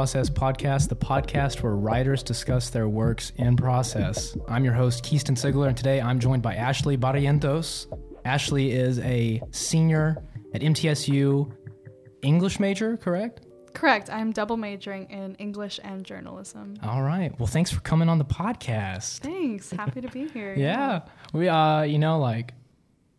Process podcast, the podcast where writers discuss their works in process. I'm your host, Keaston Sigler, and today I'm joined by Ashley Barrientos. Ashley is a senior at MTSU, English major, correct? Correct. I'm double majoring in English and journalism. All right. Well, thanks for coming on the podcast. Thanks. Happy to be here. yeah. We, uh, you know, like,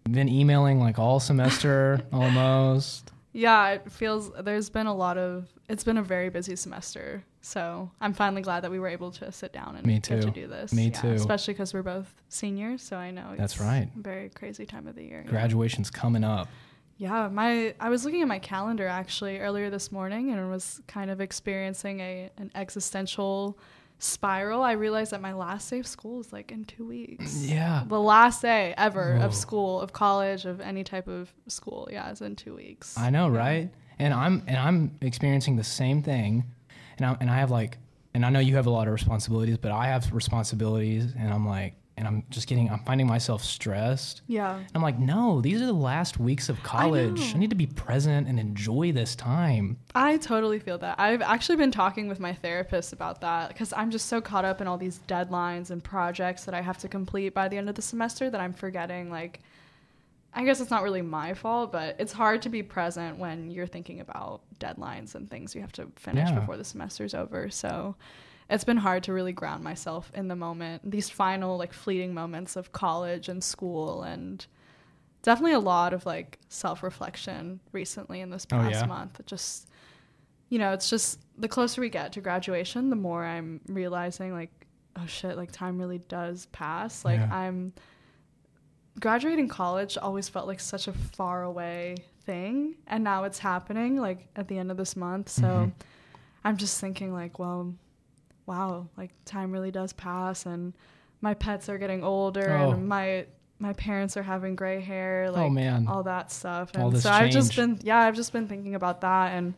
been emailing like all semester almost. Yeah, it feels there's been a lot of it's been a very busy semester. So I'm finally glad that we were able to sit down and Me get too. to do this. Me Yeah, too. Especially because we're both seniors, so I know That's right. a very crazy time of the year. yeah. Graduation's coming up. Yeah, my I was looking at my calendar actually earlier this morning and was kind of experiencing a an existential spiral. I realized that my last day of school is like in two weeks. Yeah. The last day ever Whoa. of school, of college, of any type of school, yeah, is in two weeks. I know, Yeah. right? And I'm and I'm experiencing the same thing, and I and I have like, and I know you have a lot of responsibilities, but I have responsibilities, and I'm like, and I'm just getting, I'm finding myself stressed. Yeah. And I'm like, no, these are the last weeks of college. I, know. need to be present and enjoy this time. I totally feel that. I've actually been talking with my therapist about that because I'm just so caught up in all these deadlines and projects that I have to complete by the end of the semester that I'm forgetting like I guess it's not really my fault, but it's hard to be present when you're thinking about deadlines and things you have to finish Yeah. before the semester's over. So it's been hard to really ground myself in the moment, these final like fleeting moments of college and school and definitely a lot of like self-reflection recently in this Oh, past yeah? month. It just you know, it's just the closer we get to graduation, the more I'm realizing like oh shit, like time really does pass. Like Yeah. I'm graduating college always felt like such a far away thing and now it's happening like at the end of this month so Mhm. i'm just thinking like well wow like time really does pass and my pets are getting older Oh. and my my parents are having gray hair like oh man. all that stuff and so i've just been yeah i've just been thinking about that and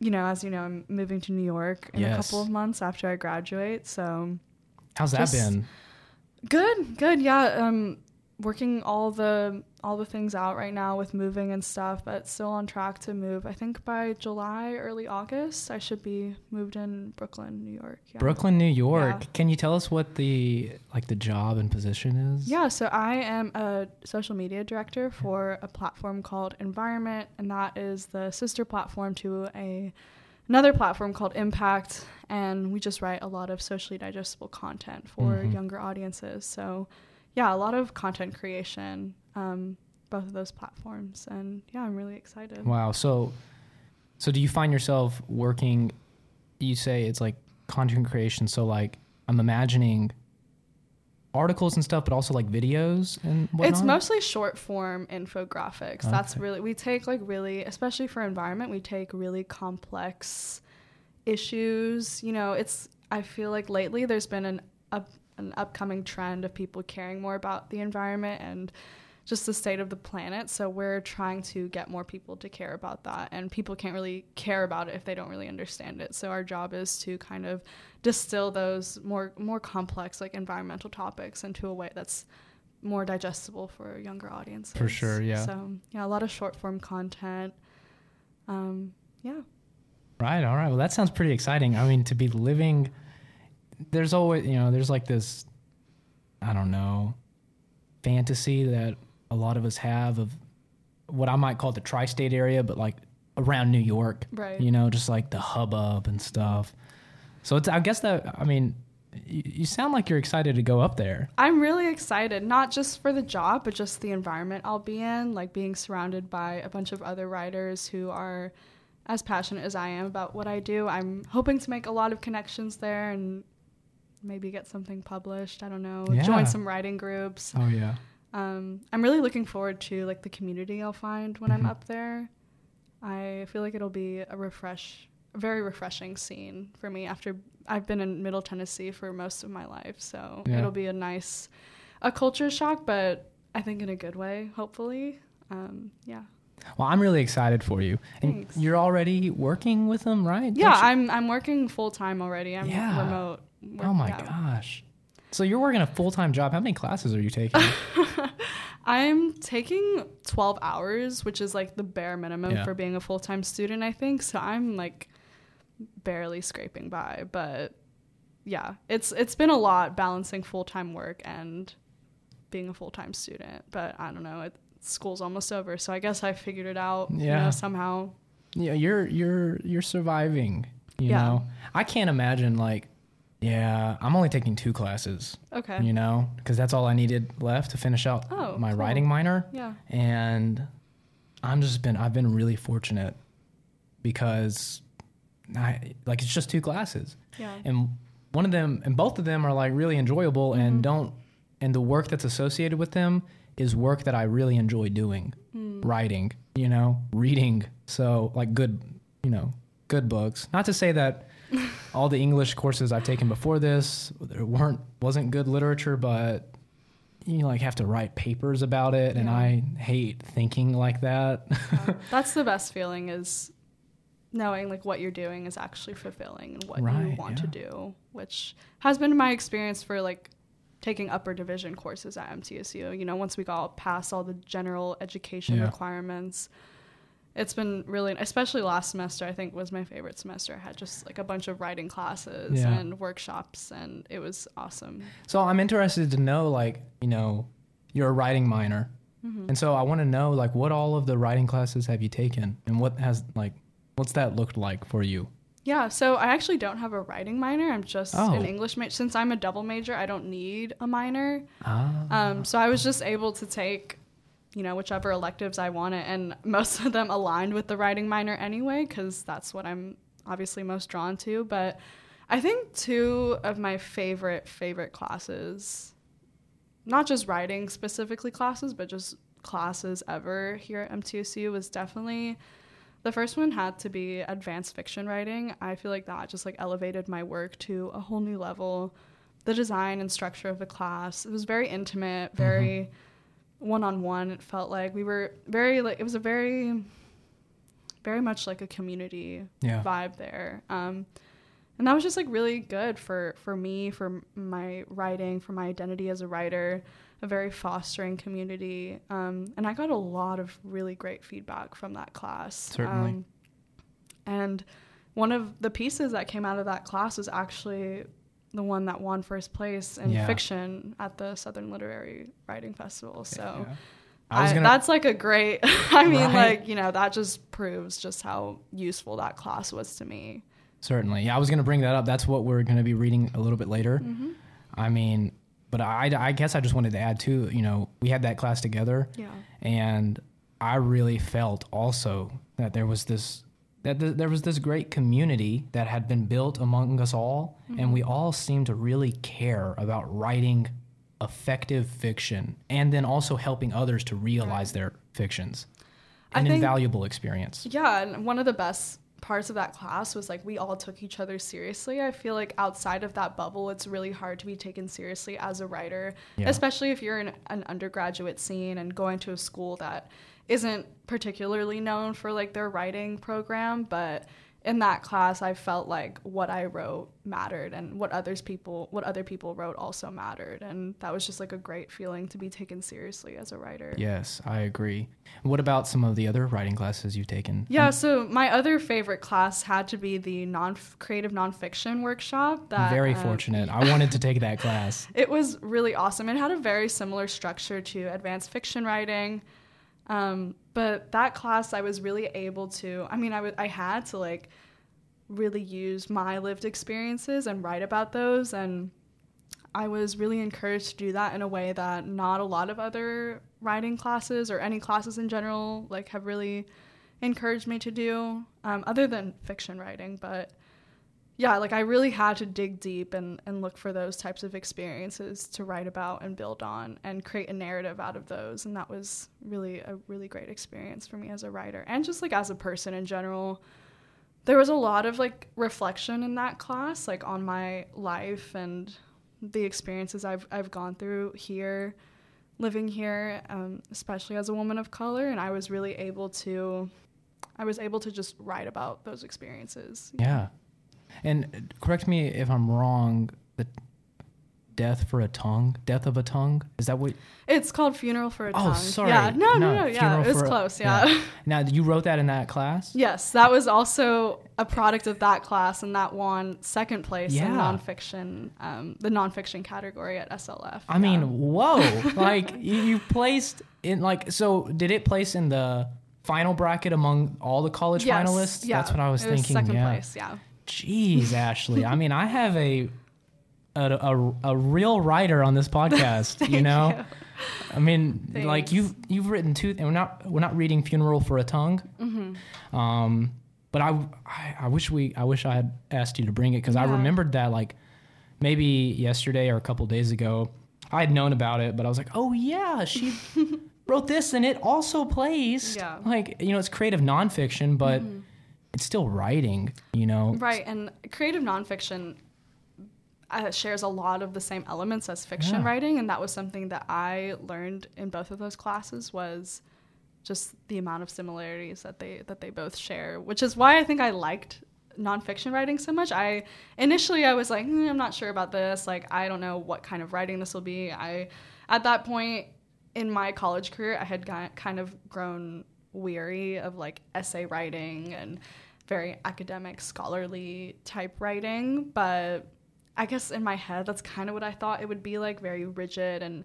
you know as you know i'm moving to new york in a couple of months after i graduate so How's that been? Good, good. Yeah, um, working all the all the things out right now with moving and stuff, but still on track to move. I think by July, early August, I should be moved in Brooklyn, New York. Yeah. Brooklyn, New York. Yeah. Can you tell us what the like the job and position is? Yeah, so I am a social media director for a platform called Environment, and that is the sister platform to a another platform called Impact, and we just write a lot of socially digestible content for Mhm. younger audiences. So, yeah, a lot of content creation, um, both of those platforms, and yeah, I'm really excited. Wow. So, so do you find yourself working? You say it's like content creation. So, like, I'm imagining articles and stuff, but also like videos and whatnot. It's mostly short form infographics. That's really we take like really, especially for environment, we take really complex issues. You know, it's I feel like lately there's been an up, an upcoming trend of people caring more about the environment and just the state of the planet. So we're trying to get more people to care about that, and people can't really care about it if they don't really understand it. So our job is to kind of distill those more more complex like environmental topics into a way that's more digestible for younger audiences. For sure, yeah. So yeah, a lot of short form content. Um, yeah. Right. All right. Well, that sounds pretty exciting. I mean, to be living, there's always, you know, there's like this, I don't know, fantasy that a lot of us have of what I might call the tri state area, but like around New York, Right. you know, just like the hubbub and stuff. So it's, I guess that, I mean, you, you sound like you're excited to go up there. I'm really excited, not just for the job, but just the environment I'll be in, like being surrounded by a bunch of other writers who are as passionate as I am about what I do. I'm hoping to make a lot of connections there and maybe get something published. I don't know, Yeah. join some writing groups. Oh, yeah. Um, I'm really looking forward to like the community I'll find when Mhm. I'm up there. I feel like it'll be a refresh, a very refreshing scene for me after I've been in Middle Tennessee for most of my life. So Yeah. it'll be a nice, a culture shock, but I think in a good way, hopefully. Um, yeah. Well, I'm really excited for you. And Thanks. you're already working with them, right? Yeah, I'm I'm working full time already. I'm Yeah. remote. Oh my yeah. gosh. So you're working a full time job. How many classes are you taking? I'm taking 12 hours, which is like the bare minimum Yeah. for being a full time student, I think. So I'm like barely scraping by. But yeah, it's it's been a lot balancing full time work and being a full time student. But I don't know, it, school's almost over, so I guess I figured it out. You know, somehow. Yeah, you're you're you're surviving. You Yeah. know, I can't imagine like, yeah, I'm only taking two classes. Okay. You know, because that's all I needed left to finish out Oh, my cool. writing minor, Yeah. and I'm just been I've been really fortunate because I like it's just two classes, Yeah. and one of them and both of them are like really enjoyable Mm-hmm. and don't and the work that's associated with them is work that I really enjoy doing Mm. writing you know reading so like good you know good books not to say that all the english courses i've taken before this there weren't wasn't good literature but you like have to write papers about it and i hate thinking like that Yeah. That's the best feeling is knowing like what you're doing is actually fulfilling and what you Right, want to do, which has been my experience for like taking upper division courses at MTSU. You know, once we got past all the general education Yeah. requirements, it's been really, especially last semester, I think was my favorite semester. I had just like a bunch of writing classes Yeah. and workshops, and it was awesome. so i'm interested to know like you know you're a writing minor Mm-hmm. and so i want to know like what all of the writing classes have you taken and what has like what's that looked like for you Yeah, so I actually don't have a writing minor. I'm just Oh. an English major. Since I'm a double major, I don't need a minor. ah Um, so I was just able to take, you know, whichever electives I wanted, and most of them aligned with the writing minor anyway, because that's what I'm obviously most drawn to. But I think two of my favorite favorite classes, not just writing specifically classes, but just classes ever here at MTSU was definitely. The first one had to be advanced fiction writing. I feel like that just like elevated my work to a whole new level the design and structure of the class. It was very intimate, mm-hmm. very one on one. It felt like we were very like it was a very, very much like a community Yeah. vibe there. Um, and that was just like really good for for me, for my writing, for my identity as a writer. A very fostering community, um, and I got a lot of really great feedback from that class. Certainly. Um, and one of the pieces that came out of that class was actually the one that won first place in Yeah. fiction at the Southern Literary Writing Festival. So Yeah. I gonna. that's like a great, I mean, Right. like, you know, that just proves just how useful that class was to me. Certainly. Yeah, I was going to bring that up. That's what we're going to be reading a little bit later. Mm-hmm. I mean, but I, I guess I just wanted to add too, you know, we had that class together Yeah. and I really felt also that there was this that th- there was this great community that had been built among us all and mm-hmm. we all seemed to really care about writing effective fiction and then also helping others to realize their fictions. An think- invaluable experience. Yeah, and one of the best parts of that class was like we all took each other seriously. I feel like outside of that bubble, it's really hard to be taken seriously as a writer, Yeah. especially if you're in an undergraduate scene and going to a school that isn't particularly known for like their writing program, but in that class I felt like what I wrote mattered and what others people what other people wrote also mattered and that was just like a great feeling to be taken seriously as a writer. Yes, I agree. What about some of the other writing classes you've taken? Yeah, so my other favorite class had to be the non creative nonfiction workshop. That Very um, fortunate. I wanted to take that class. It was really awesome. It had a very similar structure to advanced fiction writing, um, but that class I was really able to. I mean, I I had to like really use my lived experiences and write about those and. I was really encouraged to do that in a way that not a lot of other writing classes or any classes in general like have really encouraged me to do um, other than fiction writing but yeah like i really had to dig deep and, and look for those types of experiences to write about and build on and create a narrative out of those. And that was really a really great experience for me as a writer and just like as a person in general. There was a lot of like reflection in that class like on my life and the experiences i've, I've gone through here living here um, especially as a woman of color. And i was really able to i was able to just write about those experiences. Yeah. And correct me if I'm wrong, The death for a tongue, death of a tongue. Is that what? It's called Funeral for a Oh, Tongue. sorry. Yeah, no, no, No, no, yeah, it was for a- close. Yeah. yeah. Now you wrote that in that class. yes, that was also a product of that class, and that won second place in nonfiction, um, the nonfiction category at SLF. I mean, whoa! like you, you placed in like so. Did it place in the final bracket among all the college Yes, finalists? yeah, That's what I was it thinking. second yeah. place. Yeah. Jeez, Ashley. I mean, I have a a, a, a real writer on this podcast. you know, you. I mean, like you've you've written two. And we're not we're not reading "Funeral for a Tongue." Mm-hmm. Um, but I, I I wish we I wish I had asked you to bring it because I remembered that like maybe yesterday or a couple days ago I had known about it, but I was like, oh yeah, she wrote this and it also plays. Yeah. Mm-hmm. Like you know, it's creative nonfiction, but it's still writing. You know, Right, and creative nonfiction uh, shares a lot of the same elements as fiction Yeah. writing, and that was something that I learned in both of those classes was just the amount of similarities that they that they both share, which is why I think I liked nonfiction writing so much. I initially I was like, "Hmm, I'm not sure about this. Like, I don't know what kind of writing this will be. I at that point in my college career, I had got, kind of grown weary of like essay writing and very academic, scholarly type writing. But I guess in my head, that's kind of what I thought it would be like very rigid and,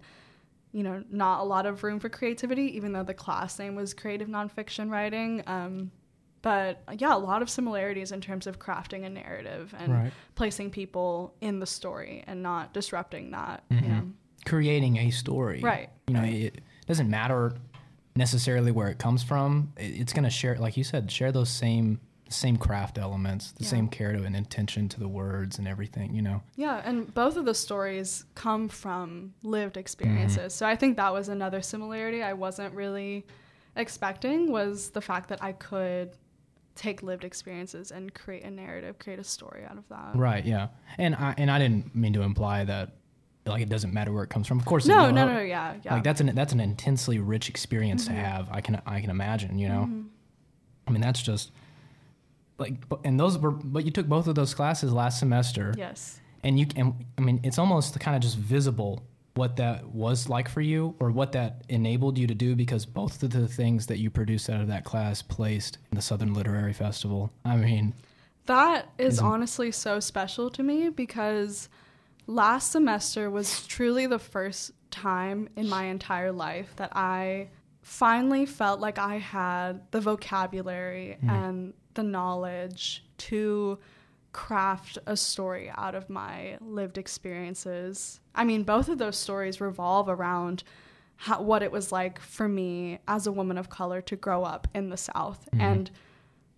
you know, not a lot of room for creativity, even though the class name was creative nonfiction writing. Um, but yeah, a lot of similarities in terms of crafting a narrative and Right. placing people in the story and not disrupting that. Mhm. You know? creating a story. Right. You know, right. it doesn't matter necessarily where it comes from. It's going to share, like you said, share those same same craft elements, the Yeah. same care to and intention to the words and everything. You know. Yeah, and both of the stories come from lived experiences. So I think that was another similarity I wasn't really expecting was the fact that I could take lived experiences and create a narrative, create a story out of that. Right. Yeah. And I and I didn't mean to imply that like it doesn't matter where it comes from. Of course. it- No, no, no, yeah, yeah. Like that's an that's an intensely rich experience Mm-hmm. to have. I can I can imagine. You know. I mean, that's just like, and those were, but you took both of those classes last semester. yes. and you and I mean it's almost kind of just visible what that was like for you or what that enabled you to do because both of the things that you produced out of that class placed in the Southern Literary Festival. I mean, That is honestly so special to me because last semester was truly the first time in my entire life that I finally felt like I had the vocabulary mm-hmm. and the knowledge to craft a story out of my lived experiences. I mean, both of those stories revolve around how, what it was like for me as a woman of color to grow up in the South mm-hmm. and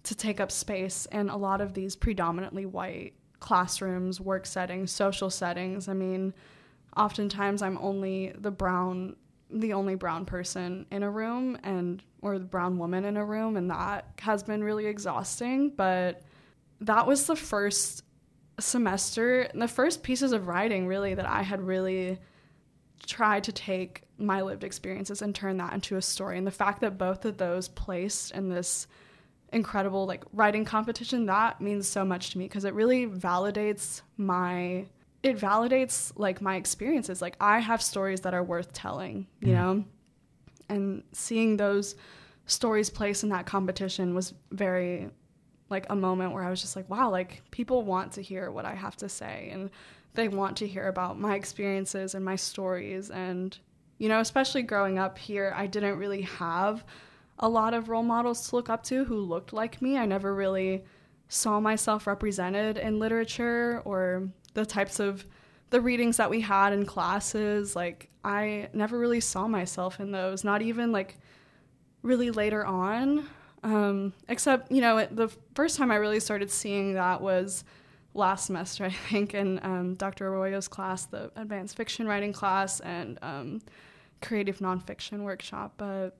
to take up space in a lot of these predominantly white classrooms, work settings, social settings. I mean, oftentimes I'm only the brown the only brown person in a room and or the brown woman in a room and that has been really exhausting, but that was the first semester, the first pieces of writing really that I had really tried to take my lived experiences and turn that into a story. And the fact that both of those placed in this incredible like writing competition that means so much to me because it really validates my it validates like my experiences. Like i have stories that are worth telling you mm. know? And seeing those stories placed in that competition was very like a moment where i was just like wow like people want to hear what i have to say and they want to hear about my experiences and my stories. And you know especially growing up here i didn't really have a lot of role models to look up to who looked like me. I never really saw myself represented in literature or the types of the readings that we had in classes. Like I never really saw myself in those, not even like really later on. Um, except, you know, the first time I really started seeing that was last semester, I think, in um, Dr. Arroyo's class, the advanced fiction writing class and um, creative nonfiction workshop. But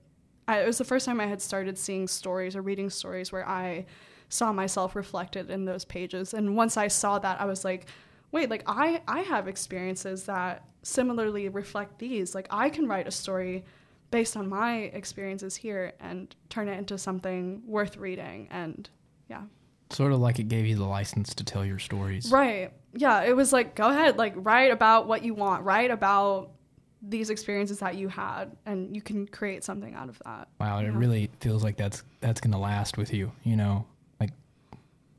I, it was the first time I had started seeing stories or reading stories where I saw myself reflected in those pages. And once I saw that, I was like, wait, like I, I have experiences that similarly reflect these. Like I can write a story based on my experiences here and turn it into something worth reading. And yeah. sort of like it gave you the license to tell your stories. Right. yeah, it was like go ahead, like write about what you want, write about these experiences that you had, and you can create something out of that. Wow, it really feels like that's that's gonna last with you. You know,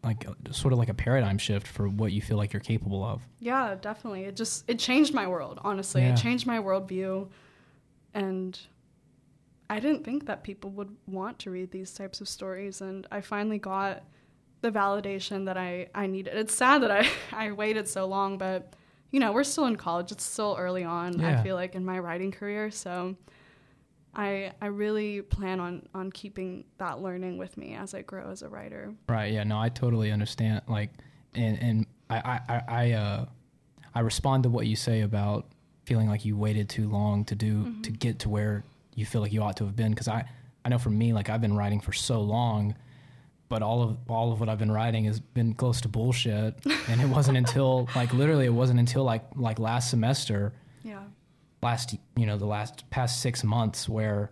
like sort of like a paradigm shift for what you feel like you're capable of. Yeah, definitely. It just it changed my world, honestly. Yeah. It changed my worldview and I didn't think that people would want to read these types of stories and I finally got the validation that I, I needed. It's sad that I, I waited so long, but you know, we're still in college. It's still early on, Yeah. I feel like, in my writing career. So I I really plan on, on keeping that learning with me as I grow as a writer. Right. Yeah. No, I totally understand. Like, and and I I I uh, I respond to what you say about feeling like you waited too long to do to get to where you feel like you ought to have been. Because I I know for me, like I've been writing for so long, but all of all of what I've been writing has been close to bullshit. and it wasn't until like literally it wasn't until like like last semester. Last you know the last past six months where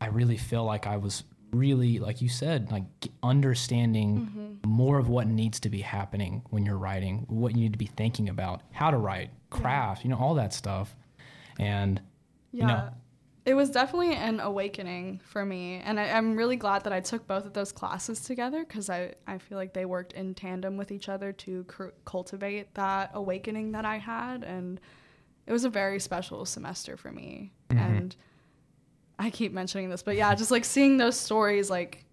I really feel like I was really like you said like understanding mm-hmm. more of what needs to be happening when you're writing, what you need to be thinking about, how to write, craft, you know all that stuff, and Yeah. You know. It was definitely an awakening for me. And I, I'm really glad that I took both of those classes together because I, I feel like they worked in tandem with each other to cr- cultivate that awakening that I had. And it was a very special semester for me. Mhm. And I keep mentioning this, but yeah, just like seeing those stories like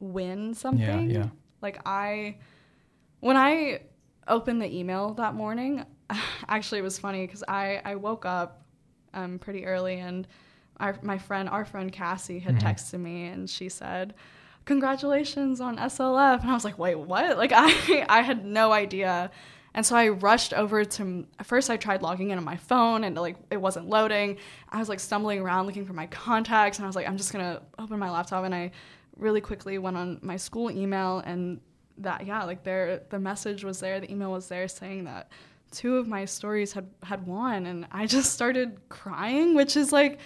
win something. yeah. yeah. Like I, when I opened the email that morning, actually it was funny because I, I woke up um, pretty early and our, my friend, our friend Cassie had Mhm. texted me and she said, congratulations on SLF. And I was like, wait, what? Like I, I had no idea. And so I rushed over to, first I tried logging in on my phone and like it wasn't loading. I was like stumbling around looking for my contacts and I was like, I'm just gonna open my laptop and I really quickly went on my school email and that yeah like there the message was there the email was there saying that two of my stories had had won and i just started crying which is like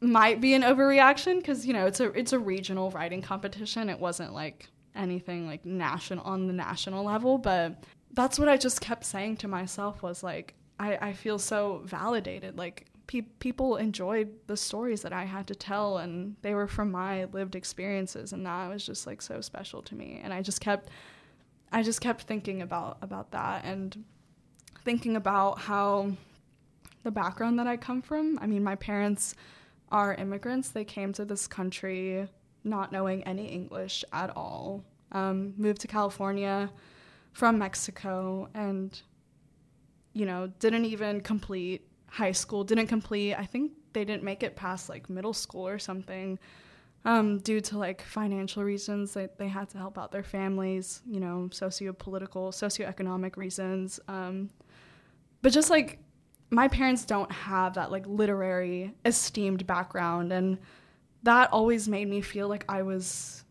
might be an overreaction because you know it's a it's a regional writing competition it wasn't like anything like national on the national level but that's what i just kept saying to myself was like i, I feel so validated. Like pe- people enjoyed the stories that i had to tell and they were from my lived experiences and that was just like so special to me. And i just kept i just kept thinking about about that and thinking about how the background that i come from i mean my parents are immigrants. They came to this country not knowing any english at all. Um, moved to california from mexico and you know didn't even complete high school didn't complete i think they didn't make it past like middle school or something um, due to like financial reasons they, they had to help out their families you know socio-political socioeconomic reasons um, but just like my parents don't have that like literary esteemed background and that always made me feel like i was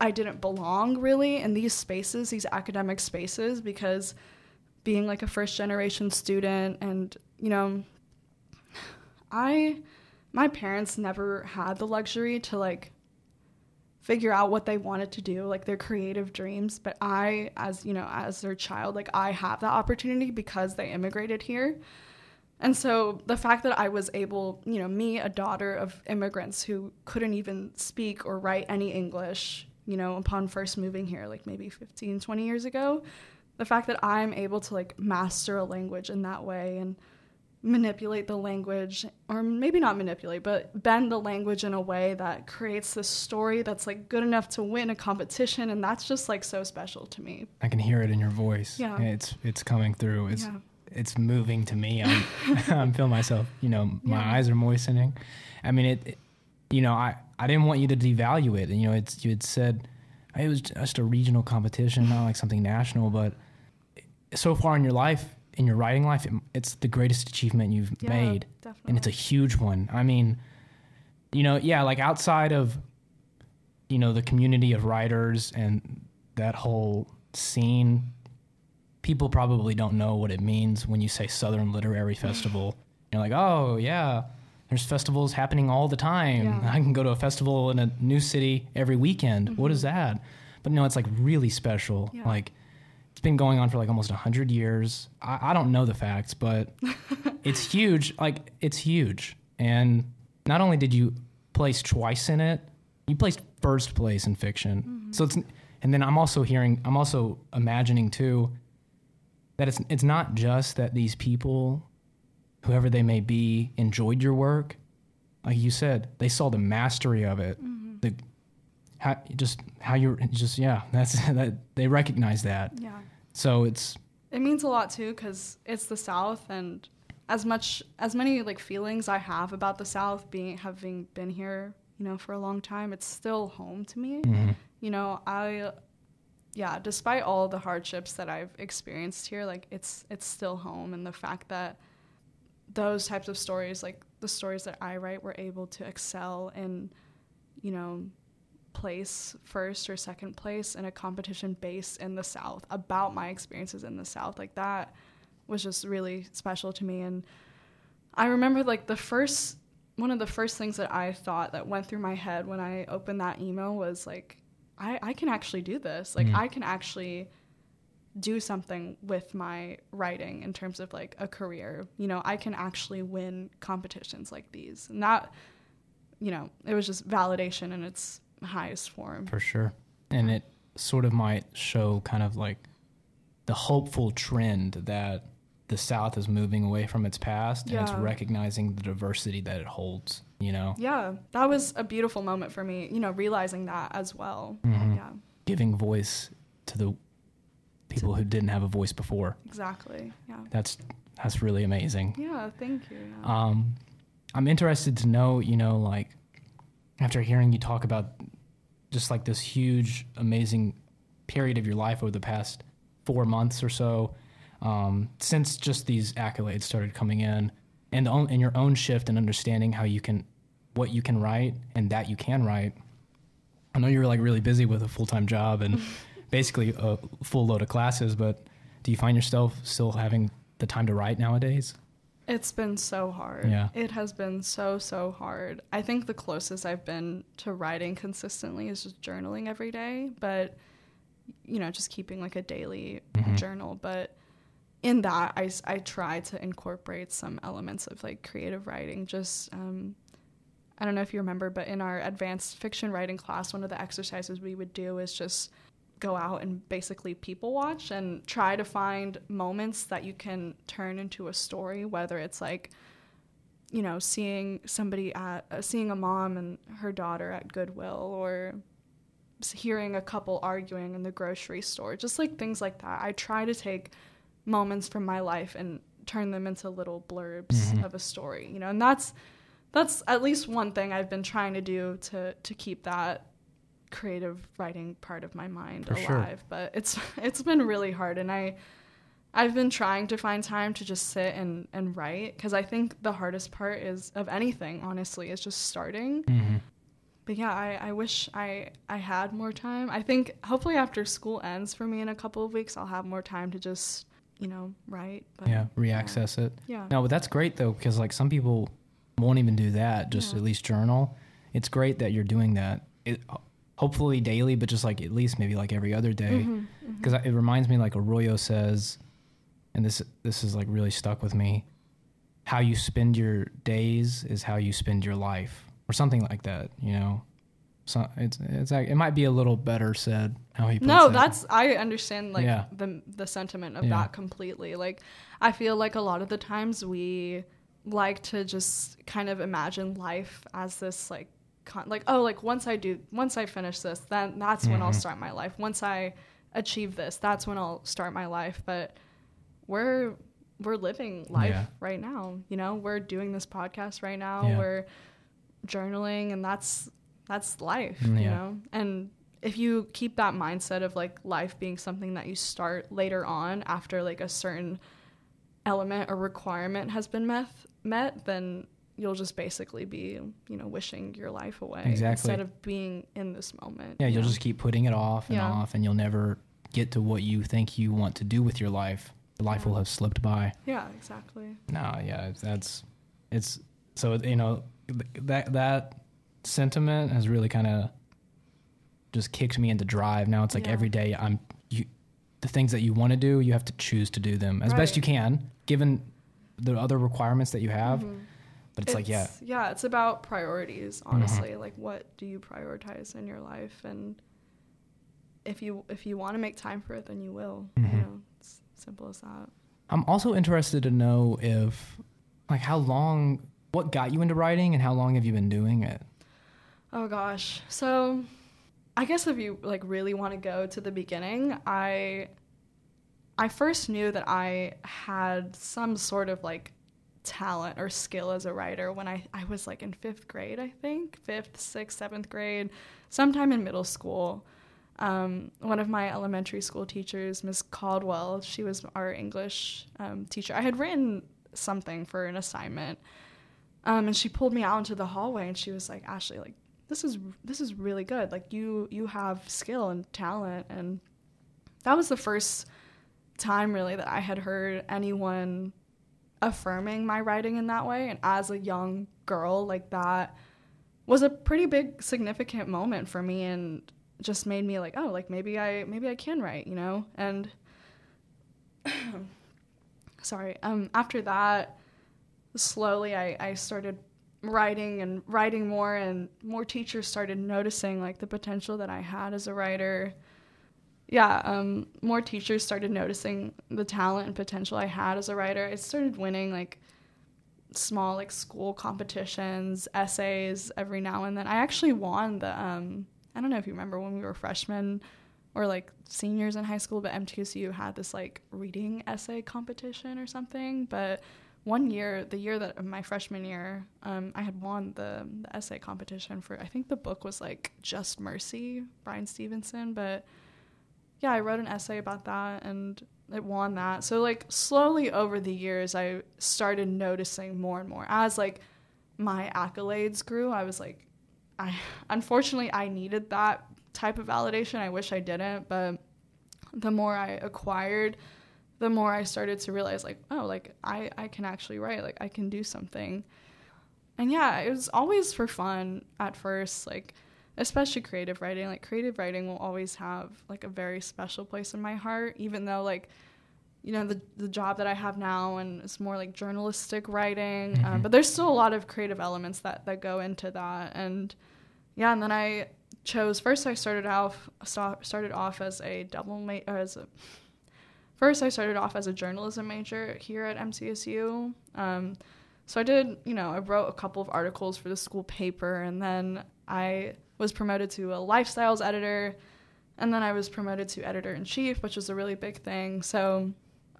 i didn't belong really in these spaces these academic spaces because being like a first generation student and you know i my parents never had the luxury to like figure out what they wanted to do like their creative dreams. But i as you know as their child like i have that opportunity because they immigrated here and so the fact that i was able you know me a daughter of immigrants who couldn't even speak or write any english you know upon first moving here like maybe 15 20 years ago the fact that i'm able to like master a language in that way and manipulate the language or maybe not manipulate but bend the language in a way that creates this story that's like good enough to win a competition and that's just like so special to me I can hear it in your voice. Yeah. it's it's coming through. It's yeah it's moving to me. I'm I'm feeling myself. You know, my Yeah. eyes are moistening. I mean, it, it. You know, I I didn't want you to devalue it. You know, it's you had said it was just a regional competition, not like something national. But so far in your life, in your writing life, it, it's the greatest achievement you've yeah made, definitely and it's a huge one. I mean, you know, yeah, like outside of, you know, the community of writers and that whole scene, people probably don't know what it means when you say Southern Literary Festival. You're like, oh yeah, there's festivals happening all the time. Yeah. I can go to a festival in a new city every weekend. What is that? But no, it's like really special. Yeah. Like it's been going on for like almost 100 years. I, I don't know the facts, but it's huge. Like, it's huge. And not only did you place twice in it, you placed first place in fiction. Mm-hmm. So it's, and then I'm also hearing, I'm also imagining too that it's it's not just that these people, whoever they may be, enjoyed your work. Like you said, they saw the mastery of it. Mm-hmm. The how just how you're just yeah, that's that they recognize that. Yeah. So it's It means a lot too because it's the South, and as much as many like feelings I have about the South, being having been here, you know, for a long time, it's still home to me. mhm, You know, I, yeah, despite all the hardships that I've experienced here, like it's it's still home, and the fact that those types of stories, like the stories that I write, were able to excel in, you know, place first or second place in a competition based in the South about my experiences in the South. Like that was just really special to me. And I remember like the first one of the first things that I thought that went through my head when I opened that email was like, I, I can actually do this. Like Mhm. I can actually do something with my writing in terms of like a career. You know, I can actually win competitions like these. And that, you know, it was just validation in its highest form. for sure. And it sort of might show kind of like the hopeful trend that the South is moving away from its past and it's recognizing the diversity that it holds, you know, Yeah, that was a beautiful moment for me, you know, realizing that as well. Mhm. Yeah, giving voice to the people who didn't have a voice before. exactly. Yeah. That's that's really amazing. Yeah, thank you. Yeah. Um, I'm interested to know, you know, like after hearing you talk about just like this huge, amazing period of your life over the past four months or so, um, since just these accolades started coming in, and the own, and your own shift in understanding how you can, what you can write and that you can write. I know you were like really busy with a full time job and basically a full load of classes, but do you find yourself still having the time to write nowadays? It's been so hard. Yeah. It has been so, so hard. I think the closest I've been to writing consistently is just journaling every day, but, you know, just keeping like a daily Mhm. journal. But in that, I, I try to incorporate some elements of like creative writing. Just, um, I don't know if you remember, but in our advanced fiction writing class, one of the exercises we would do is just go out and basically people watch and try to find moments that you can turn into a story whether it's like you know seeing somebody at uh, seeing a mom and her daughter at goodwill or hearing a couple arguing in the grocery store just like things like that i try to take moments from my life and turn them into little blurbs Mhm. of a story you know and that's that's at least one thing i've been trying to do to to keep that creative writing part of my mind For sure. alive but it's it's been really hard and i i've been trying to find time to just sit and and write because i think the hardest part is of anything honestly is just starting Mm-hmm. but yeah i i wish i i had more time i think hopefully after school ends for me in a couple of weeks i'll have more time to just you know right? but Yeah, reaccess it. yeah No, but that's great though because like some people won't even do that. Just Yeah. at least journal. It's great that you're doing that. It, hopefully daily, but just like at least maybe like every other day. Mhm, mhm. Because it reminds me like Arroyo says, and this this is like really stuck with me. How you spend your days is how you spend your life, or something like that. You know, so it's it's like- it might be a little better said how he puts no it. that's i understand like Yeah. the the sentiment of Yeah. that completely like i feel like a lot of the times we like to just kind of imagine life as this like con- like oh like once i do once i finish this then that's when i'll Mhm. start my life once i achieve this that's when i'll start my life but we're we're living life Yeah. right now you know we're doing this podcast right now we're journaling and that's that's life Mm, you know and if you keep that mindset of like life being something that you start later on after like a certain element or requirement has been met met then you'll just basically be you know wishing your life away Exactly. instead of being in this moment Yeah, you you'll just keep putting it off and Yeah. off, and you'll never get to what you think you want to do with your life. Life Yeah. will have slipped by. yeah exactly No, yeah, that's it's so you know that that sentiment has really kind of just kicked me into drive. Now it's like Yeah. every day I'm you the things that you want to do, you have to choose to do them as best you can, given the other requirements that you have. Mhm. But it's, like, yeah, yeah, it's about priorities, honestly. Like, what do you prioritize in your life, and if you if you want to make time for it, then you will. Mhm. You know, it's simple as that. I'm also interested to know if, like, how long, what got you into writing, and how long have you been doing it? Oh gosh. So I guess if you like really want to go to the beginning, I I first knew that I had some sort of like talent or skill as a writer when I, I was like in fifth grade, I think. Fifth, sixth, seventh grade, sometime in middle school. Um, one of my elementary school teachers, Miss Caldwell, she was our English um, teacher. I had written something for an assignment. Um, and she pulled me out into the hallway and she was like, Ashley, like this is this is really good. Like you you have skill and talent and that was the first time really that I had heard anyone affirming my writing in that way and as a young girl like that was a pretty big significant moment for me and just made me like oh like maybe I maybe I can write, you know? And sorry. Um after that slowly I, I started writing and writing more and more teachers started noticing like the potential that I had as a writer. Yeah, um, more teachers started noticing the talent and potential I had as a writer. I started winning like small like school competitions, essays every now and then. I actually won the um I don't know if you remember when we were freshmen or like seniors in high school, but MTSU had this like reading essay competition or something. But one year, the year that my freshman year, um, I had won the, the essay competition for I think the book was like Just Mercy, Bryan Stevenson. But yeah, I wrote an essay about that and it won that. So like slowly over the years, I started noticing more and more as like my accolades grew. I was like, I unfortunately I needed that type of validation. I wish I didn't, but the more I acquired, the more I started to realize like, oh, like I I can actually write, like I can do something. And yeah, it was always for fun at first, like especially creative writing. Like creative writing will always have like a very special place in my heart even though like you know the the job that I have now and it's more like journalistic writing, um, Mhm. but there's still a lot of creative elements that that go into that and yeah, and then I chose first. I started off sta- started off as a double ma- or as a first. I started off as a journalism major here at MTSU. Um, so I did, you know, I wrote a couple of articles for the school paper, and then I was promoted to a lifestyles editor, and then I was promoted to editor in chief, which was a really big thing. So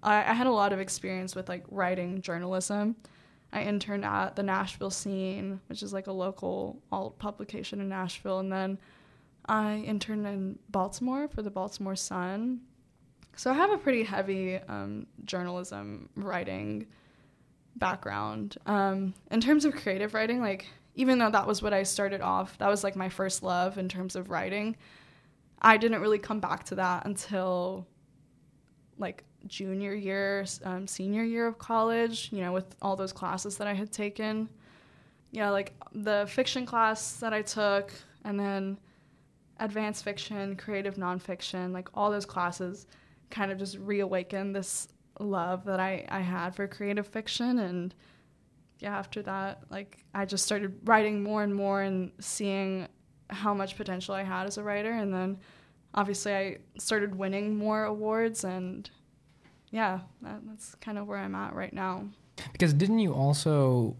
I, I had a lot of experience with like writing journalism. I interned at the Nashville Scene, which is like a local alt publication in Nashville, and then I interned in Baltimore for the Baltimore Sun. So I have a pretty heavy um, journalism writing background. Um, in terms of creative writing, like even though that was what I started off, that was like my first love in terms of writing. I didn't really come back to that until like junior year, um, senior year of college, you know, with all those classes that I had taken. Yeah, like the fiction class that I took, and then advanced fiction, creative nonfiction, like all those classes kind of just reawakened this love that I, I had for creative fiction. And yeah, after that, like I just started writing more and more and seeing how much potential I had as a writer. And then obviously I started winning more awards and yeah, that, that's kind of where I'm at right now. Because didn't you also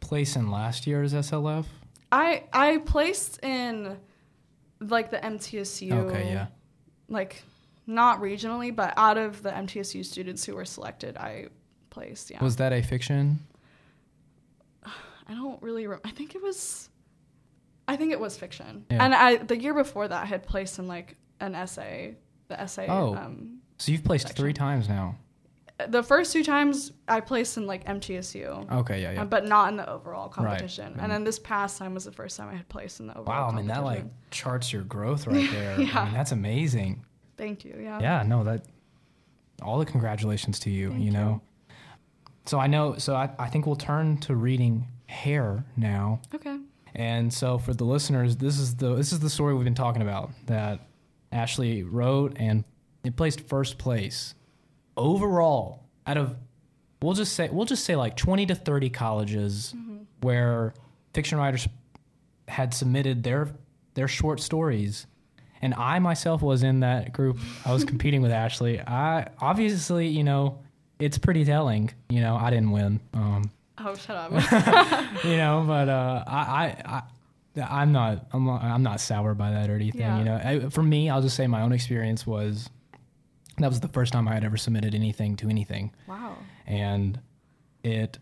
place in last year's SLF? I I placed in like the MTSU. Okay, yeah. Like not regionally, but out of the MTSU students who were selected, I placed. Yeah. Was that a fiction? I don't really. Re- I think it was. I think it was fiction. Yeah. And I the year before that I had placed in like an essay. The essay. Oh. Um, So you've placed Section. three times now. the first two times I placed in like MTSU. Okay, yeah, yeah. uh, but not in the overall competition. Mhm. And then this past time was the first time I had placed in the overall wow, I mean that like charts your growth right there. yeah. I mean that's amazing. Thank you. Yeah. Yeah, no, that all the congratulations to you, Thank you know. So I know so I, I think we'll turn to reading hair now. Okay. And so for the listeners, this is the this is the story we've been talking about that Ashley wrote and it placed first place overall out of we'll just say we'll just say like 20 to 30 colleges mm-hmm. where fiction writers had submitted their their short stories and I myself was in that group. I was competing with Ashley. I obviously, you know, it's pretty telling. You know, I didn't win. Um, Oh, shut up. you know, but uh, I, I, I, I'm not, I'm not, I'm not sour by that or anything. Yeah. You know, I, for me, I'll just say my own experience was that was the first time I had ever submitted anything to anything, wow. and it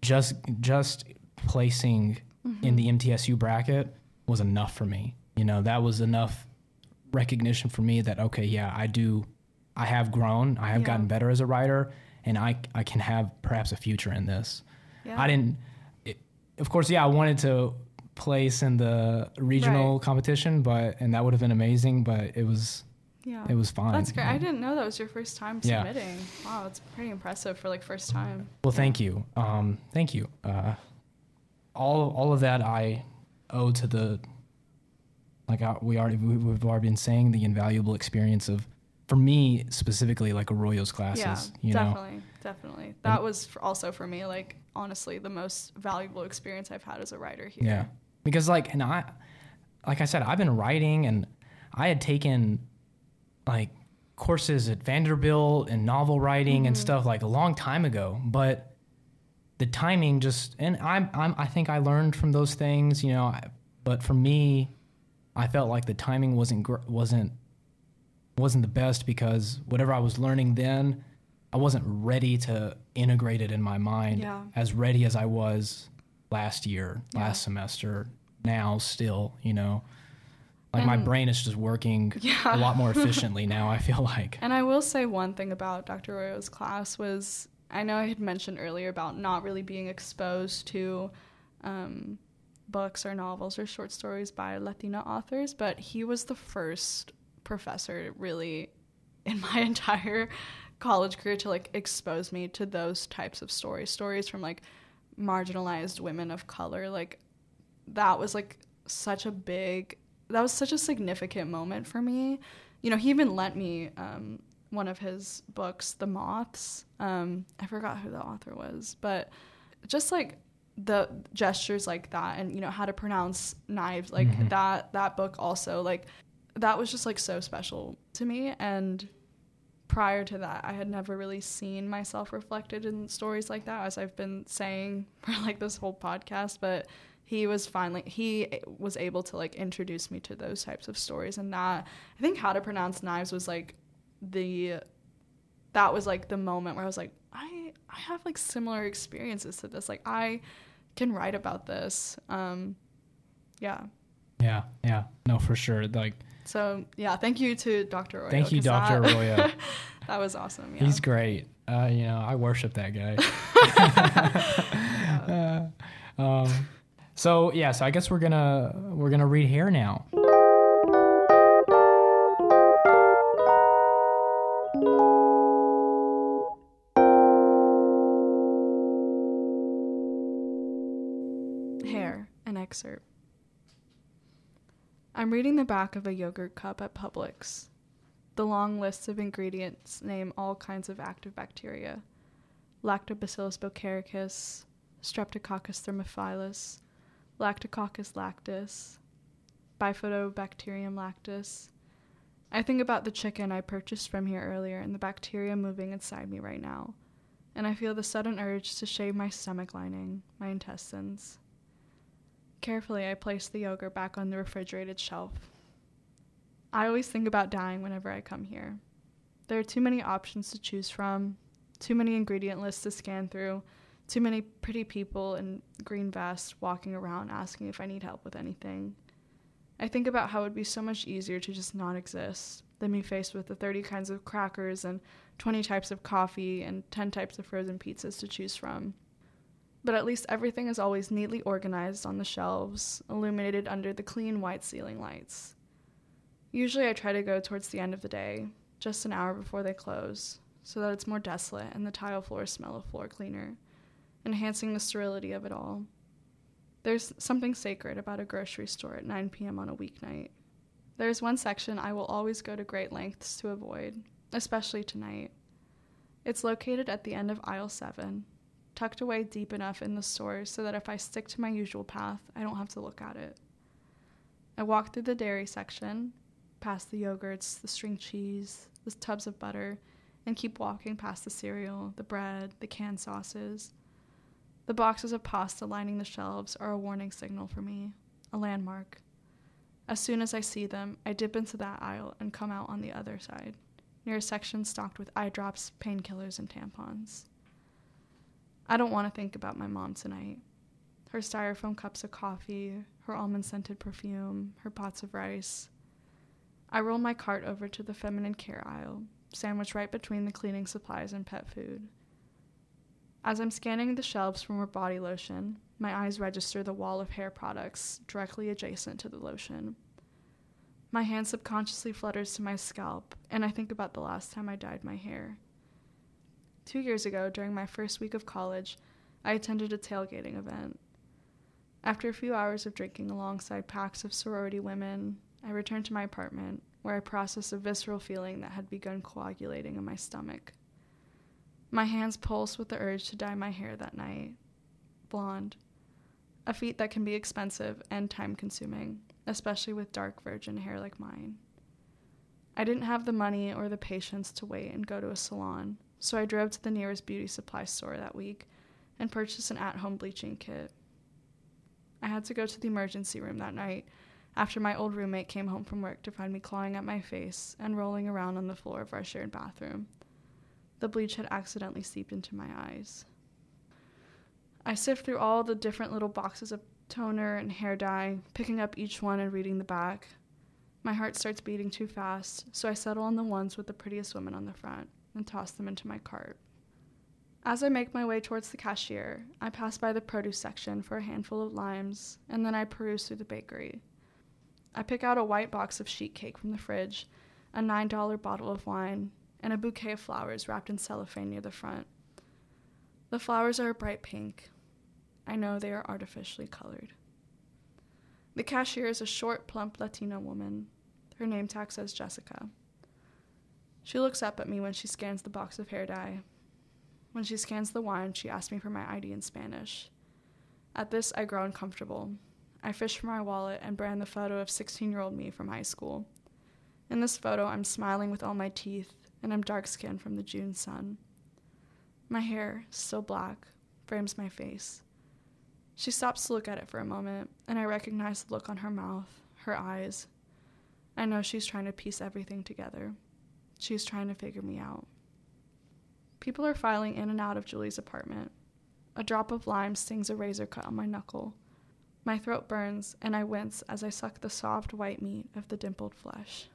just just placing in the MTSU bracket was enough for me. You know, that was enough recognition for me that okay, yeah, I do, I have grown, I have Yeah. gotten better as a writer, and I I can have perhaps a future in this. Yeah. I didn't. It, of course, yeah, I wanted to place in the regional Right. competition, but and that would have been amazing. But it was Yeah. it was fine. That's great. I didn't know that was your first time Yeah. submitting. Wow, it's pretty impressive for like first time. Well, thank you. Um, thank you. Uh, all all of that I owe to the like I, we already we, we've already been saying the invaluable experience of for me specifically like Arroyo's classes. Yeah, you know, definitely, definitely. That was for also for me, like honestly, the most valuable experience I've had as a writer here. Yeah. Because like and I like I said, I've been writing and I had taken like courses at Vanderbilt and novel writing and mm-hmm. stuff like a long time ago, but the timing just and I'm, I'm I think I learned from those things, you know, I, but for me I felt like the timing wasn't gr- wasn't wasn't the best because whatever I was learning then I wasn't ready to integrate it in my mind Yeah. as ready as I was last year, Yeah. last semester, now still, you know. Like my brain is just working Yeah. a lot more efficiently now, I feel like. And I will say one thing about Dr. Arroyo's class was I know I had mentioned earlier about not really being exposed to um, books or novels or short stories by Latina authors, but he was the first professor really in my entire college career to like expose me to those types of stories, stories from like marginalized women of color. Like that was like such a big that was such a significant moment for me. You know, he even lent me um, one of his books, The Moths. Um, I forgot who the author was, but just like the gestures like that, and you know how to pronounce knives, like Mhm. that. That book also, like that was just like so special to me. And prior to that, I had never really seen myself reflected in stories like that, as I've been saying for like this whole podcast. But he was finally he was able to like introduce me to those types of stories, and that I think how to pronounce knives was like the that was like the moment where I was like, I I have like similar experiences to this. Like I can write about this. Um, yeah. Yeah, yeah. No, for sure. Like So yeah, thank you to Dr. Arroyo. thank you, Dr. that- Arroyo. that was awesome. Yeah. He's great. Uh, you know, I worship that guy. Uh, um, so yeah, so I guess we're gonna we're gonna read here now. Excerpt. I'm reading the back of a yogurt cup at Publix. The long lists of ingredients name all kinds of active bacteria Lactobacillus bulgaricus, Streptococcus thermophilus, Lactococcus lactis, Bifidobacterium lactis. I think about the chicken I purchased from here earlier and the bacteria moving inside me right now, and I feel the sudden urge to shave my stomach lining, my intestines. Carefully, I place the yogurt back on the refrigerated shelf. I always think about dying whenever I come here. There are too many options to choose from, too many ingredient lists to scan through, too many pretty people in green vests walking around asking if I need help with anything. I think about how it would be so much easier to just not exist than be faced with the 30 kinds of crackers and 20 types of coffee and 10 types of frozen pizzas to choose from but at least everything is always neatly organized on the shelves, illuminated under the clean white ceiling lights. Usually I try to go towards the end of the day, just an hour before they close, so that it's more desolate and the tile floors smell of floor cleaner, enhancing the sterility of it all. There's something sacred about a grocery store at 9 p.m. on a weeknight. There's one section I will always go to great lengths to avoid especially tonight. It's located at the end of aisle 7, tucked away deep enough in the store so that if I stick to my usual path, I don't have to look at it. I walk through the dairy section, past the yogurts, the string cheese, the tubs of butter, and keep walking past the cereal, the bread, the canned sauces. The boxes of pasta lining the shelves are a warning signal for me, a landmark. As soon as I see them, I dip into that aisle and come out on the other side, near a section stocked with eye drops, painkillers, and tampons. I don't want to think about my mom tonight. Her styrofoam cups of coffee, her almond scented perfume, her pots of rice. I roll my cart over to the feminine care aisle, sandwiched right between the cleaning supplies and pet food. As I'm scanning the shelves for more body lotion, my eyes register the wall of hair products directly adjacent to the lotion. My hand subconsciously flutters to my scalp, and I think about the last time I dyed my hair. Two years ago, during my first week of college, I attended a tailgating event. After a few hours of drinking alongside packs of sorority women, I returned to my apartment, where I processed a visceral feeling that had begun coagulating in my stomach. My hands pulsed with the urge to dye my hair that night. Blonde. A feat that can be expensive and time consuming, especially with dark virgin hair like mine. I didn't have the money or the patience to wait and go to a salon, so I drove to the nearest beauty supply store that week and purchased an at home bleaching kit. I had to go to the emergency room that night after my old roommate came home from work to find me clawing at my face and rolling around on the floor of our shared bathroom. The bleach had accidentally seeped into my eyes. I sift through all the different little boxes of toner and hair dye, picking up each one and reading the back. My heart starts beating too fast, so I settle on the ones with the prettiest women on the front and toss them into my cart. As I make my way towards the cashier, I pass by the produce section for a handful of limes, and then I peruse through the bakery. I pick out a white box of sheet cake from the fridge, a $9 bottle of wine, and a bouquet of flowers wrapped in cellophane near the front. The flowers are a bright pink. I know they are artificially colored. The cashier is a short, plump Latina woman. Her name tag says Jessica. She looks up at me when she scans the box of hair dye. When she scans the wine, she asks me for my ID in Spanish. At this, I grow uncomfortable. I fish for my wallet and brand the photo of 16 year old me from high school. In this photo, I'm smiling with all my teeth, and I'm dark skinned from the June sun. My hair, still black, frames my face. She stops to look at it for a moment, and I recognize the look on her mouth, her eyes. I know she's trying to piece everything together. She's trying to figure me out. People are filing in and out of Julie's apartment. A drop of lime stings a razor cut on my knuckle. My throat burns, and I wince as I suck the soft white meat of the dimpled flesh.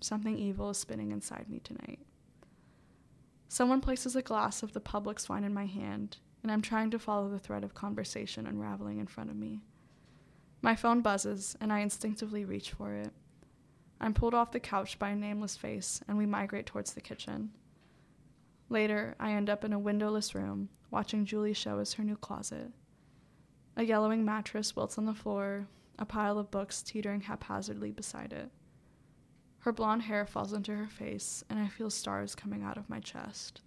Something evil is spinning inside me tonight. Someone places a glass of the Publix wine in my hand, and I'm trying to follow the thread of conversation unraveling in front of me. My phone buzzes, and I instinctively reach for it. I'm pulled off the couch by a nameless face, and we migrate towards the kitchen. Later, I end up in a windowless room, watching Julie show us her new closet. A yellowing mattress wilts on the floor, a pile of books teetering haphazardly beside it. Her blonde hair falls into her face, and I feel stars coming out of my chest.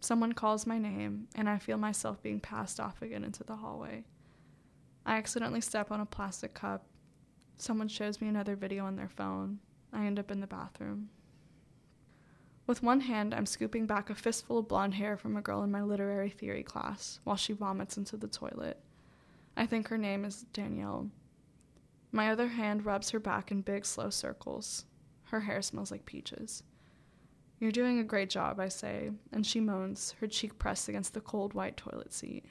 Someone calls my name, and I feel myself being passed off again into the hallway. I accidentally step on a plastic cup. Someone shows me another video on their phone. I end up in the bathroom. With one hand, I'm scooping back a fistful of blonde hair from a girl in my literary theory class while she vomits into the toilet. I think her name is Danielle. My other hand rubs her back in big, slow circles. Her hair smells like peaches. You're doing a great job, I say, and she moans, her cheek pressed against the cold white toilet seat.